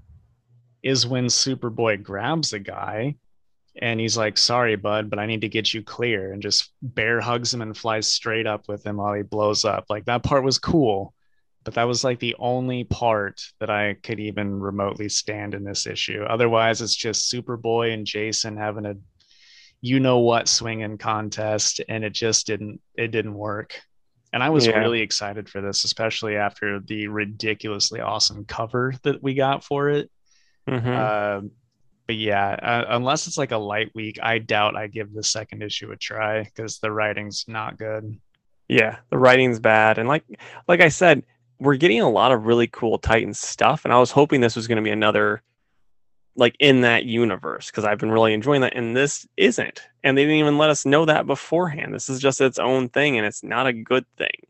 is when Superboy grabs the guy and he's like, "Sorry, bud, but I need to get you clear," and just bear hugs him and flies straight up with him while he blows up. Like that part was cool, but that was like the only part that I could even remotely stand in this issue. Otherwise, it's just Superboy and Jason having a you know what swinging contest and it just didn't it didn't work and i was Yeah. really excited for this especially after the ridiculously awesome cover that we got for it Mhm. Um but yeah uh, unless it's like a light week i doubt i give the second issue a try because the writing's not good Yeah, the writing's bad, and like like I said, we're getting a lot of really cool Titan stuff, and I was hoping this was going to be another like in that universe because I've been really enjoying that, and this isn't. And they didn't even let us know that beforehand. This is just its own thing, and it's not a good thing.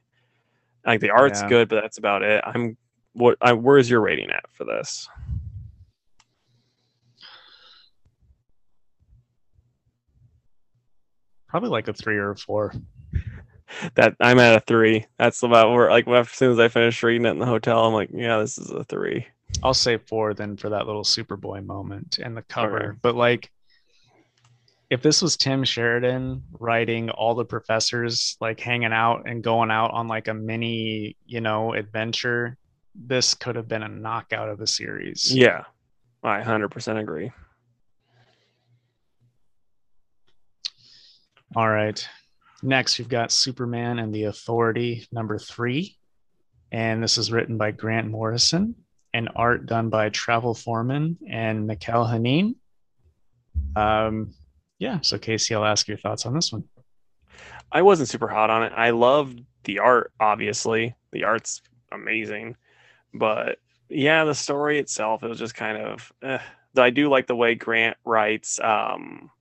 Like the art's Yeah. good, but that's about it. I'm what? I, where's your rating at for this? Probably like a three or a four. [LAUGHS] That I'm at a three. That's about where like as soon as I finished reading it in the hotel, I'm like, yeah, this is a three. I'll say four then for that little Superboy moment and the cover. Okay. But like, if this was Tim Sheridan writing all the professors like hanging out and going out on like a mini, you know, adventure, this could have been a knockout of a series. Yeah, I 100% agree. All right. Next, we've got Superman and the Authority, number three. And this is written by Grant Morrison and art done by Travel Foreman and Mikel Janín. Um, yeah, so Casey, I'll ask your thoughts on this one. I wasn't super hot on it. I loved the art, obviously. The art's amazing. But yeah, the story itself, it was just kind of. Eh. I do like the way Grant writes um,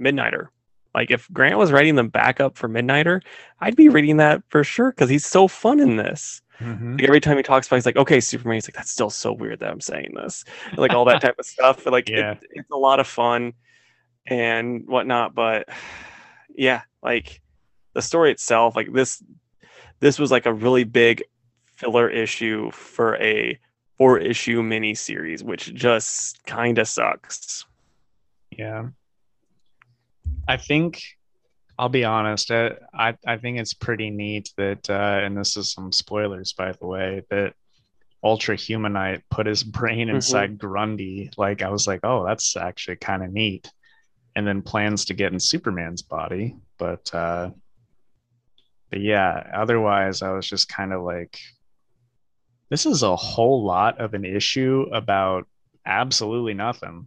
Midnighter. Like if Grant was writing the backup for Midnighter, I'd be reading that for sure because he's so fun in this. Mhm. Like every time he talks about, it, he's like, "Okay, Superman." He's like, "That's still so weird that I'm saying this," And, like all that type of stuff. Like Yeah. it, it's a lot of fun and whatnot. But yeah, like the story itself, like this, this was like a really big filler issue for a four issue mini series, which just kind of sucks. Yeah. I think I'll be honest. I, I I think it's pretty neat that, uh, and this is some spoilers by the way, that Ultra Humanite put his [LAUGHS] brain Mhm. inside Grundy. Like I was like, oh, that's actually kind of neat. And then plans to get in Superman's body, but uh, but yeah. Otherwise, I was just kind of like, this is a whole lot of an issue about absolutely nothing.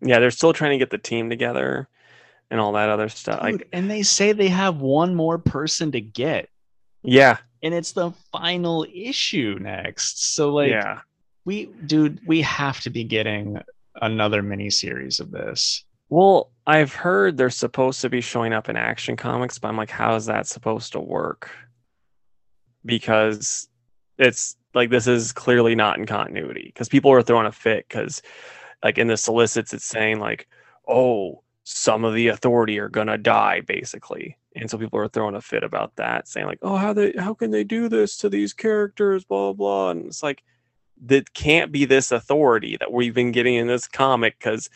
Yeah, they're still trying to get the team together and all that other stuff. Dude, Like, and they say they have one more person to get, yeah, and it's the final issue next. So like, yeah. we, dude, we have to be getting another mini series of this. Well, I've heard they're supposed to be showing up in Action Comics, but I'm like, how is that supposed to work? Because it's like this is clearly not in continuity. Because people are throwing a fit because, like in the solicits, it's saying like, oh, some of the authority are gonna die, basically, and so people are throwing a fit about that, saying like, oh, how they how can they do this to these characters, blah blah, and it's like that can't be this authority that we've been getting in this comic because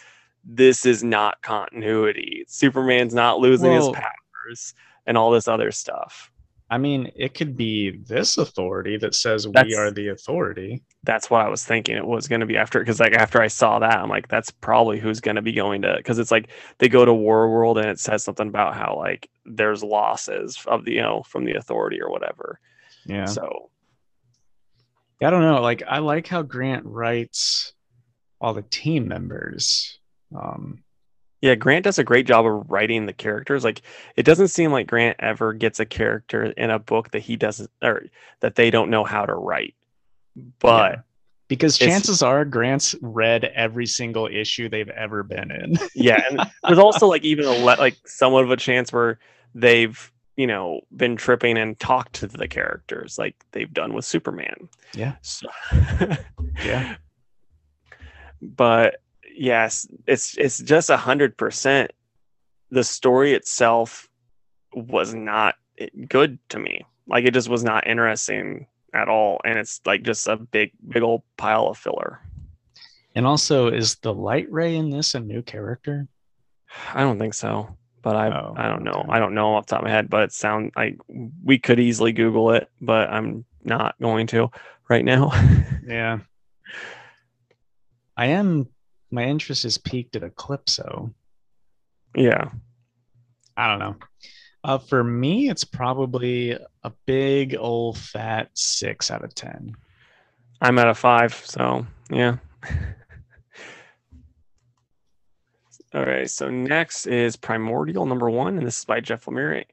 this is not continuity. Superman's not losing Well- his powers and all this other stuff. I mean, it could be this authority that says we are the authority. That's what I was thinking it was going to be after because like after I saw that I'm like that's probably who's going to be going to because it's like they go to War World and it says something about how like there's losses of the you know from the authority or whatever. Yeah. So I don't know. Like, I like how Grant writes all the team members. Um, yeah, Grant does a great job of writing the characters. Like it doesn't seem like Grant ever gets a character in a book that he doesn't or that they don't know how to write. But Yeah. because chances are Grant's read every single issue they've ever been in. [LAUGHS] yeah and there's also like even a le- like somewhat of a chance where they've you know been tripping and talked to the characters like they've done with superman Yeah. so, [LAUGHS] Yeah. but yes it's it's just a hundred percent the story itself was not eh, good to me like it just was not interesting at all and it's like just a big big old pile of filler And also, is the Lightray in this a new character? I don't think so, but I Oh, I don't know. okay. I don't know off the top of my head, but it sound like we could easily Google it, but I'm not going to right now. [LAUGHS] Yeah. I am. My interest is piqued at Eclipso. yeah, I don't know. Uh, for me, it's probably a big old fat six out of ten. I'm at a five, so yeah. [LAUGHS] All right, so next is Primordial number one, and this is by Jeff Lemire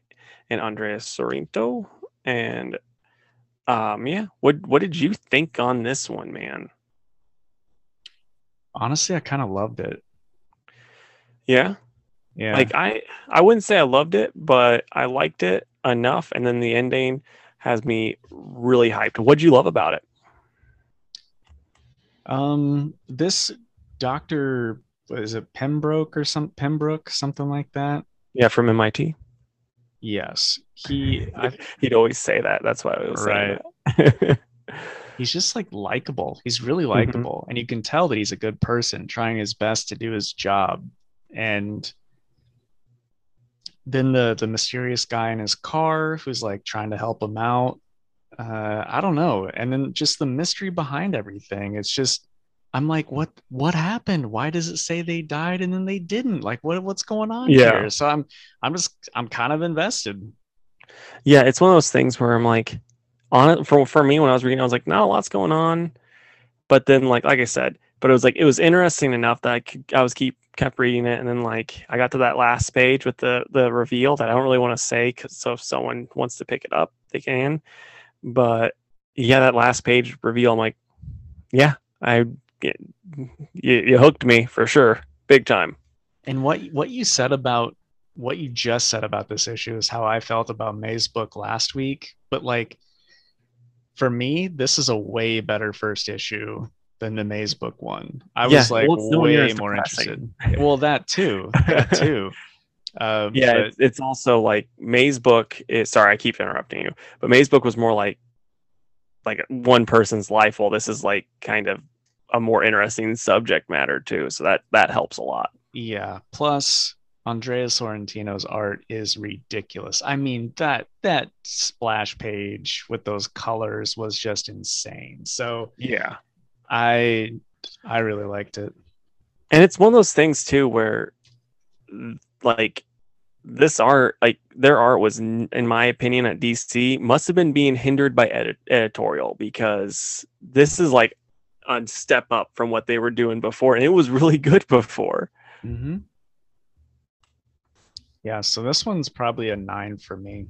and Andreas Sorrentino. And um, yeah, what what did you think on this one, man? Honestly, I kind of loved it. Yeah. Yeah. Like I I wouldn't say I loved it, but I liked it enough and then the ending has me really hyped. What'd you love about it? um, this Doctor, is it Pembroke or some Pembroke, something like that? Yeah, from MIT. Yes, he. [LAUGHS] I, He'd always say that. That's why I was saying Right. [LAUGHS] he's just like likable. He's really Mhm. likable, and you can tell that he's a good person, trying his best to do his job. And then the the mysterious guy in his car who's like trying to help him out. Uh, I don't know. And then just the mystery behind everything. It's just I'm like, what what happened? Why does it say they died and then they didn't? Like what what's going on Yeah. here? So I'm I'm just I'm kind of invested. yeah, it's one of those things where I'm like, on for for me when I was reading, I was like, not a lot's going on. But then like like I said, but it was like it was interesting enough that I could, I was keep kept reading it, and then like I got to that last page with the the reveal that I don't really want to say, cause so if someone wants to pick it up, they can. But yeah, that last page reveal, I'm like, yeah, I you, you hooked me for sure, big time. And what what you said about what you just said about this issue is how I felt about May's book last week. But like for me, this is a way better first issue than the Maze book one. I Yeah, was like well, way more interested. Well, that too. That [LAUGHS] too. Um, Yeah, but- it's, it's also like May's book is sorry, I keep interrupting you, but May's book was more like like one person's life. Well, this is like kind of a more interesting subject matter too, so that that helps a lot. Yeah. Plus, Andrea Sorrentino's art is ridiculous. I mean that that splash page with those colors was just insane. So Yeah, I I really liked it. and it's one of those things too where like this art like their art was in my opinion at dc must have been being hindered by edit- editorial because this is like a step up from what they were doing before and it was really [LAUGHS] good before Mm-hmm. Yeah, so this one's probably a nine for me.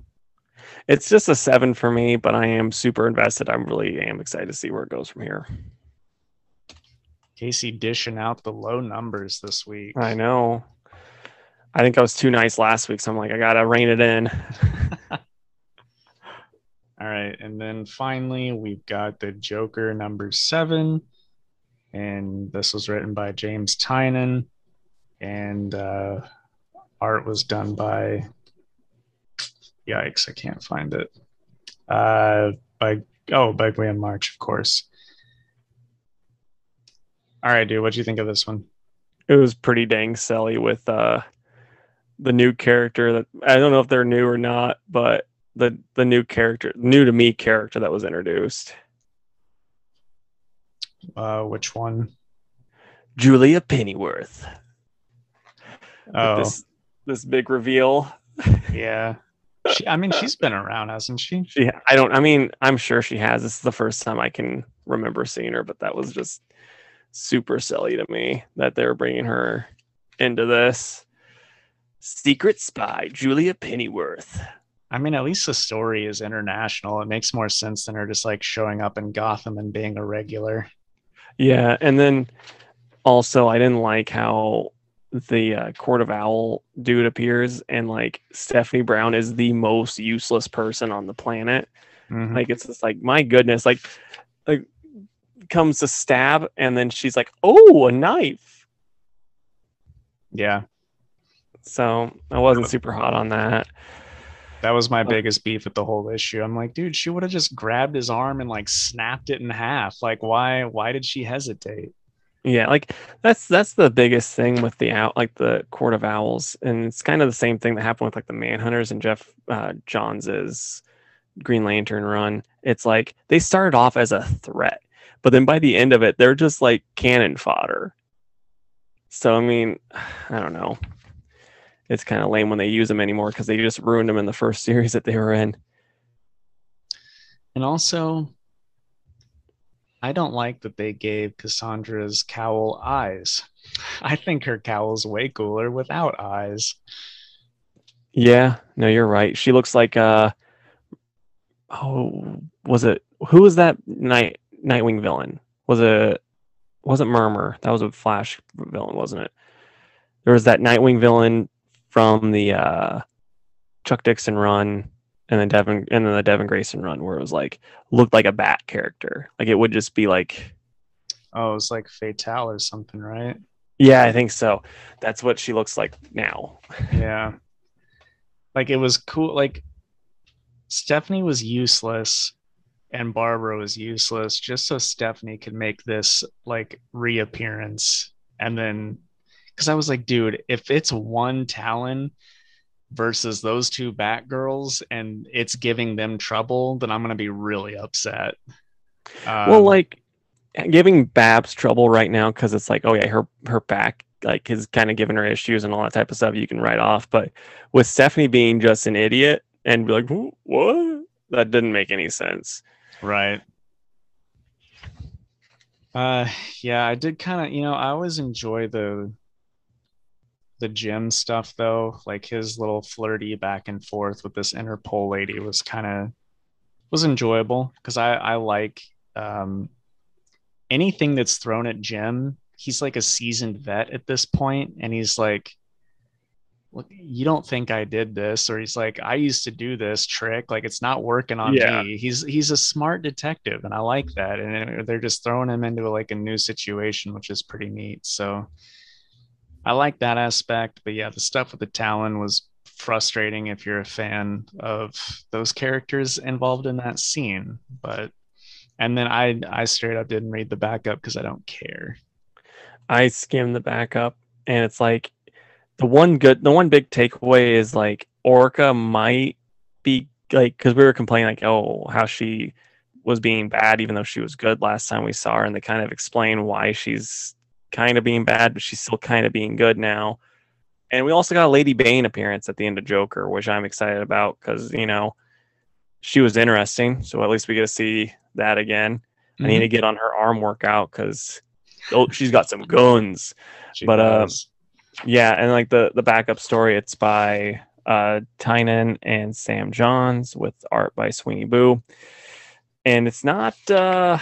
it's just a seven for me but i am super invested i'm really am excited to see where it goes from here Casey dishing out the low numbers this week. i know i think i was too nice last week so i'm like i gotta rein it in [LAUGHS] All right, and then finally we've got the Joker number seven, and this was written by James Tynion, and uh, art was done by. Yikes! I can't find it. Uh, by oh, by Guillem March, of course. All right, dude. What do you think of this one? it was pretty dang silly with uh the new character that I don't know if they're new or not, but the the new character, new to me character that was introduced, Uh, which one? Julia Pennyworth. Oh, This this big reveal. yeah. [LAUGHS] She, I mean, she's been around, hasn't she? She I don't I mean, I'm sure she has. This is the first time I can remember seeing her, but that was just super silly to me that they're bringing her into this. Secret spy, Julia Pennyworth. I mean, at least the story is international. It makes more sense than her just like showing up in Gotham and being a regular. Yeah, and then also I didn't like how the uh, Court of Owl dude appears, and like Stephanie Brown is the most useless person on the planet. Mhm. Like it's just like my goodness, like like comes to stab, and then she's like, "Oh, a knife." Yeah, So I wasn't super hot on that. that was my biggest beef with the whole issue. I'm like, dude, she would have just grabbed his arm and like snapped it in half. Like, why? Why did she hesitate? Yeah, like that's that's the biggest thing with the out like the Court of Owls, and it's kind of the same thing that happened with like the Manhunters and Geoff uh, Johns's Green Lantern run. It's like they started off as a threat, but then by the end of it, they're just like cannon fodder. So I mean, [SIGHS] I don't know. It's kind of lame when they use them anymore because they just ruined them in the first [LAUGHS] series that they were in. And also, I don't like that they gave Cassandra's cowl eyes. I think her cowl's way cooler without eyes. Yeah, no, you're right. She looks like uh oh, was it who was that night Nightwing villain? Was it wasn't Murmur. That was a Flash villain, wasn't it? There was that Nightwing villain from the uh, Chuck Dixon run, and then Devin, and then the Devin Grayson run, where it was like looked like a Bat character. Like it would just be like, Oh, it's like Fatal or something, right? yeah, I think so. That's what she looks like now. [LAUGHS] Yeah. Like it was cool. Like Stephanie was useless and Barbara was useless just so Stephanie could make this like reappearance. And then, because I was like, dude, if it's one Talon versus those two Batgirls and it's giving them trouble, then I'm going to be really upset. well, Um, like giving Babs trouble right now because it's like, oh yeah, her her back like is kind of giving her issues and all that type of stuff you can write off. But with Stephanie being just an idiot and be like, what? That didn't make any sense. Right. Uh yeah, I did kind of, you know, I always enjoy the the Jim stuff though. Like his little flirty back and forth with this Interpol lady was kind of was enjoyable because I I like um anything that's thrown at Jim. He's like a seasoned vet at this point and he's like look, you don't think I did this, or he's like, I used to do this trick, like it's not working on Yeah. me. He's he's a smart detective, and I like that. And they're just throwing him into like a new situation, which is pretty neat. So I like that aspect. But yeah, the stuff with the Talon was frustrating if you're a fan of those characters involved in that scene. But and then I I straight up didn't read the backup because I don't care. I skimmed the backup, and it's like the one good, the one big takeaway is like Orca might be like because we were complaining like, oh, how she was being bad even though she was good last time we saw her, and they kind of explain why she's kind of being bad, but she's still kind of being good now. And we also got a Lady Bane appearance at the end of Joker, which I'm excited about because you know she was interesting. So at least we get to see that again. I need to get on her arm workout because oh, she's got some guns. She but, uh. Yeah, and like the the backup story, it's by uh Tynion and Sam Johns with art by Sweeney Boo. And it's not uh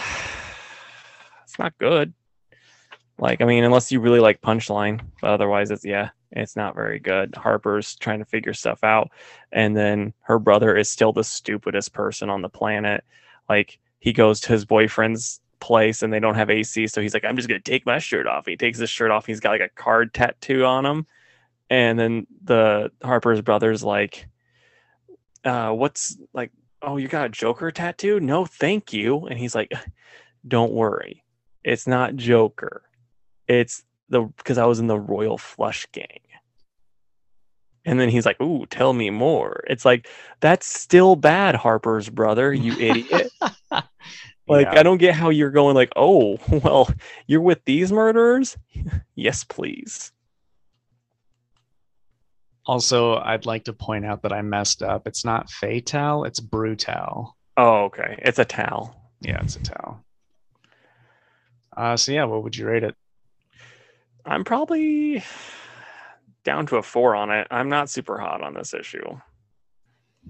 [SIGHS] it's not good. Like, I mean, unless you really like Punchline, but otherwise it's yeah, it's not very good. Harper's trying to figure stuff out, and then her brother is still the stupidest person on the planet. Like he goes to his boyfriend's place and they don't have AC, so he's like, I'm just gonna take my shirt off. He takes his shirt off, he's got like a card tattoo on him. And then the Harper's brother's like, uh, what's like, oh, you got a Joker tattoo? No, thank you. And he's like, Don't worry. It's not Joker. It's the because I was in the Royal Flush Gang. And then he's like, Ooh, tell me more. It's like, that's still bad, Harper's brother, you [LAUGHS] idiot. [LAUGHS] Like, Yeah. I don't get how you're going, like, oh, [LAUGHS] well, you're with these murderers? yes, please. Also, I'd like to point out that I messed up. It's not fatal, it's brutal. Oh, okay. It's a towel. Yeah, it's a towel. Uh, so yeah, what would you rate it? I'm probably down to a four on it. I'm not super hot on this issue.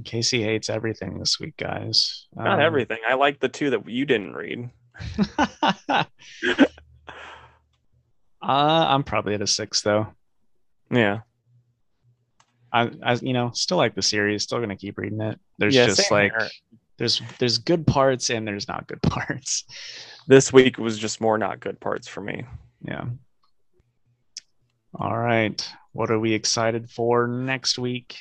Casey hates everything this week, guys. Not Um, everything. I like the two that you didn't read. [LAUGHS] uh, I'm probably at a six though. Yeah. I, I, you know, still like the series. Still gonna keep reading it. There's Yeah, just like here. there's there's good parts and there's not good [LAUGHS] parts. This week was just more not good parts for me. Yeah. All right. What are we excited for next week?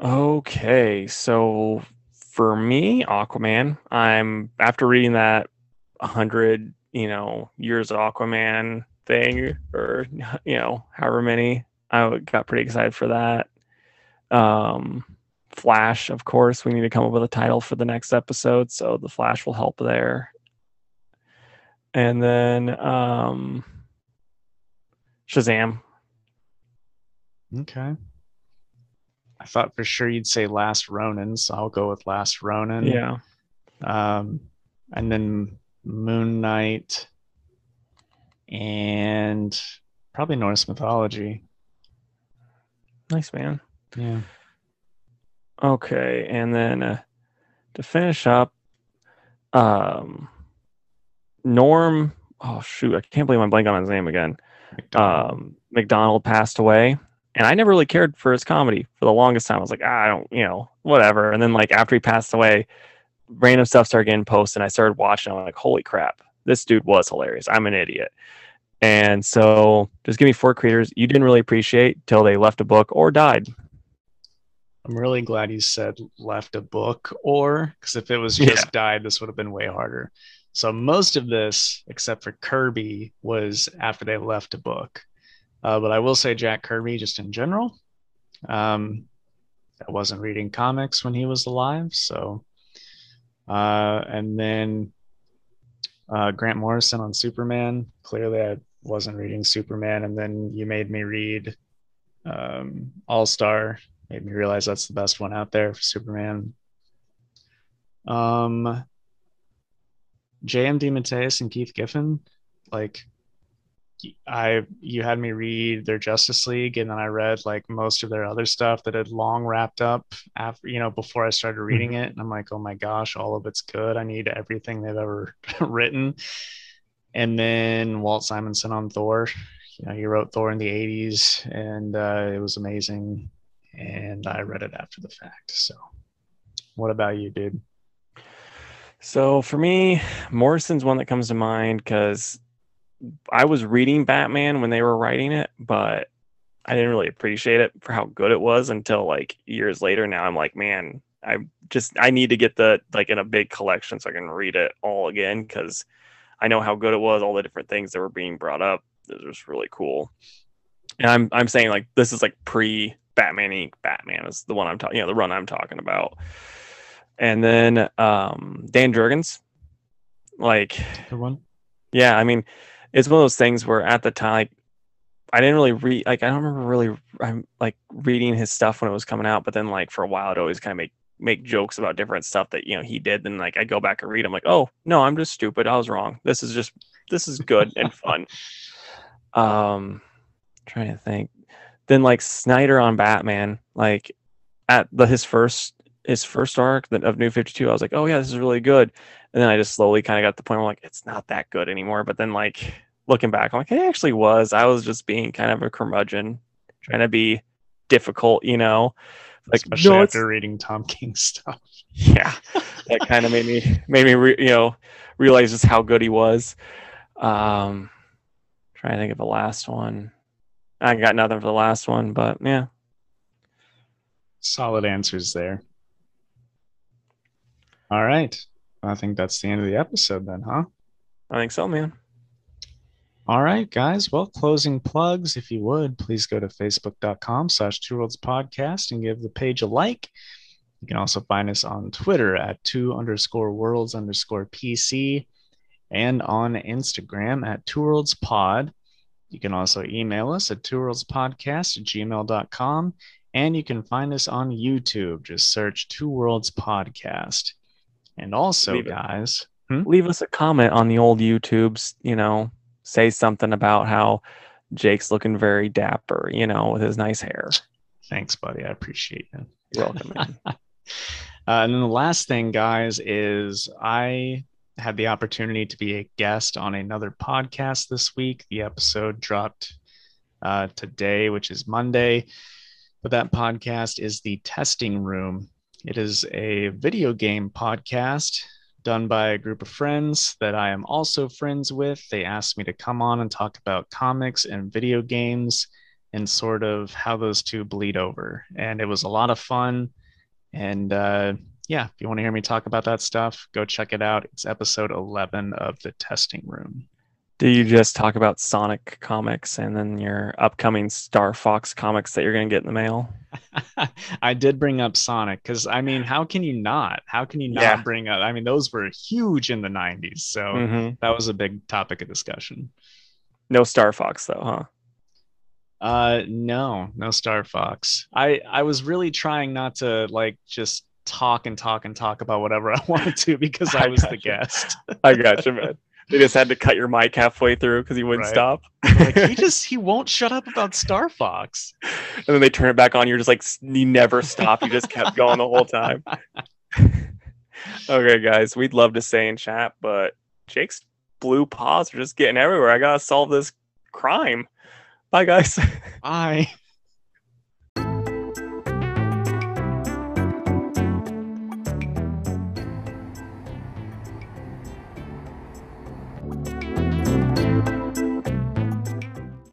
Okay, so for me, Aquaman, I'm after reading that hundred, you know, years of Aquaman thing, or you know, however many, I got pretty excited for that. Um, Flash, of course, we need to come up with a title for the next episode, so the Flash will help there. And then um, Shazam. Okay. I thought for sure you'd say Last Ronin, so I'll go with Last Ronin. Yeah. Um, and then Moon Knight and probably Norse mythology. Nice man. Yeah. Okay, and then uh, to finish up, um, Norm oh shoot, I can't believe I'm blanking on his name again. McDonald. Um, McDonald passed away, and I never really cared for his comedy for the longest time. I was like, ah, I don't, you know, whatever. And then like after he passed away, random stuff started getting posted, and I started watching. I'm like, holy crap, this dude was hilarious. I'm an idiot. And so, just give me four creators you didn't really appreciate till they left a book or died. I'm really glad you said left a book or because if it was [LAUGHS] Yeah. just died, this would have been way harder. So most of this, except for Kirby, was after they left a book. Uh, but I will say Jack Kirby, just in general, um, I wasn't reading comics when he was alive. So, uh, and then uh, Grant Morrison on Superman. Clearly, I wasn't reading Superman, and then you made me read um, All Star made me realize that's the best one out there for Superman. Um, J.M. DeMatteis and Keith Giffen, like I you had me read their Justice League, and then I read like most of their other stuff that had long wrapped up after you know before I started reading it, and I'm like, oh my gosh, all of it's good. I need everything they've ever [LAUGHS] written. And then Walt Simonson on Thor. You know, he wrote Thor in the 80s, and uh, it was amazing and I read it after the fact. So, what about you, dude? So for me, Morrison's one that comes to mind because I was reading Batman when they were writing it, but I didn't really appreciate it for how good it was until like years later. Now I'm like, man, I just I need to get the like in a big collection so I can read it all again because I know how good it was. All the different things that were being brought up. It was really cool. And I'm I'm saying like this is like pre Batman Inc. Batman is the one I'm talking, you know, the run I'm talking about. And then um Dan Jurgens, like Good one. yeah, I mean, it's one of those things where at the time, like, I didn't really read, like, I don't remember really, I'm like reading his stuff when it was coming out, but then like for a while, I'd always kind of make make jokes about different stuff that you know he did. Then like I go back and read, I'm like, oh no, I'm just stupid. I was wrong. This is just this is good and [LAUGHS] fun. Um, trying to think. Then like Snyder on Batman, like at the his first his first arc of New Fifty Two, I was like, oh yeah, this is really good. And then I just slowly kind of got to the point where I'm like, it's not that good anymore. But then like looking back, I'm like, it actually was. I was just being kind of a curmudgeon, trying to be difficult, you know. Like Especially no, after reading Tom King stuff. [LAUGHS] yeah, that kind of made me made me re, you know realize just how good he was. Um, trying to think of the last one. I got nothing for the last one, but yeah, Solid answers there. All right. I think that's the end of the episode then, huh? I think so, man. All right, guys. Well, closing plugs, if you would, please go to facebook.com slash two worlds podcast and give the page a like. You can also find us on Twitter at two underscore worlds underscore PC and on Instagram at two worlds pod. You can also email us at two worlds podcast at gmail.com and you can find us on YouTube. Just search two worlds podcast. And also, Leave guys, Leave us a comment on the old YouTubes. You know, say something about how Jake's looking very dapper. You know, with his nice hair. thanks, buddy. I appreciate it. You're welcome. [LAUGHS] Uh, and then the last thing, guys, is I had the opportunity to be a guest on another podcast this week. The episode dropped uh, today, which is Monday. But that podcast is The Testing Room. It is a video game podcast done by a group of friends that I am also friends with. They asked me to come on and talk about comics and video games and sort of how those two bleed over. And it was a lot of fun. And uh, yeah, if you want to hear me talk about that stuff, go check it out. It's episode 11 of The Testing Room. Do you just talk about Sonic comics and then your upcoming Star Fox comics that you're going to get in the mail? [LAUGHS] I did bring up Sonic because I mean, how can you not? How can you not Yeah. bring up? I mean, those were huge in the 90s. So Mhm. that was a big topic of discussion. No Star Fox though, huh? Uh, no, no Star Fox. I I was really trying not to like just talk and talk and talk about whatever I [LAUGHS] wanted to because I I was the gotcha. guest. I got you, man. They just had to cut your mic halfway through because he wouldn't Right. stop. like [LAUGHS] he just he won't shut up about Star Fox. and then they turn it back on. You're just like you never stop. You just kept going the whole time. [LAUGHS] okay, guys, we'd love to stay in chat, but Jake's blue paws are just getting everywhere. I gotta solve this crime. Bye, guys. [LAUGHS] Bye.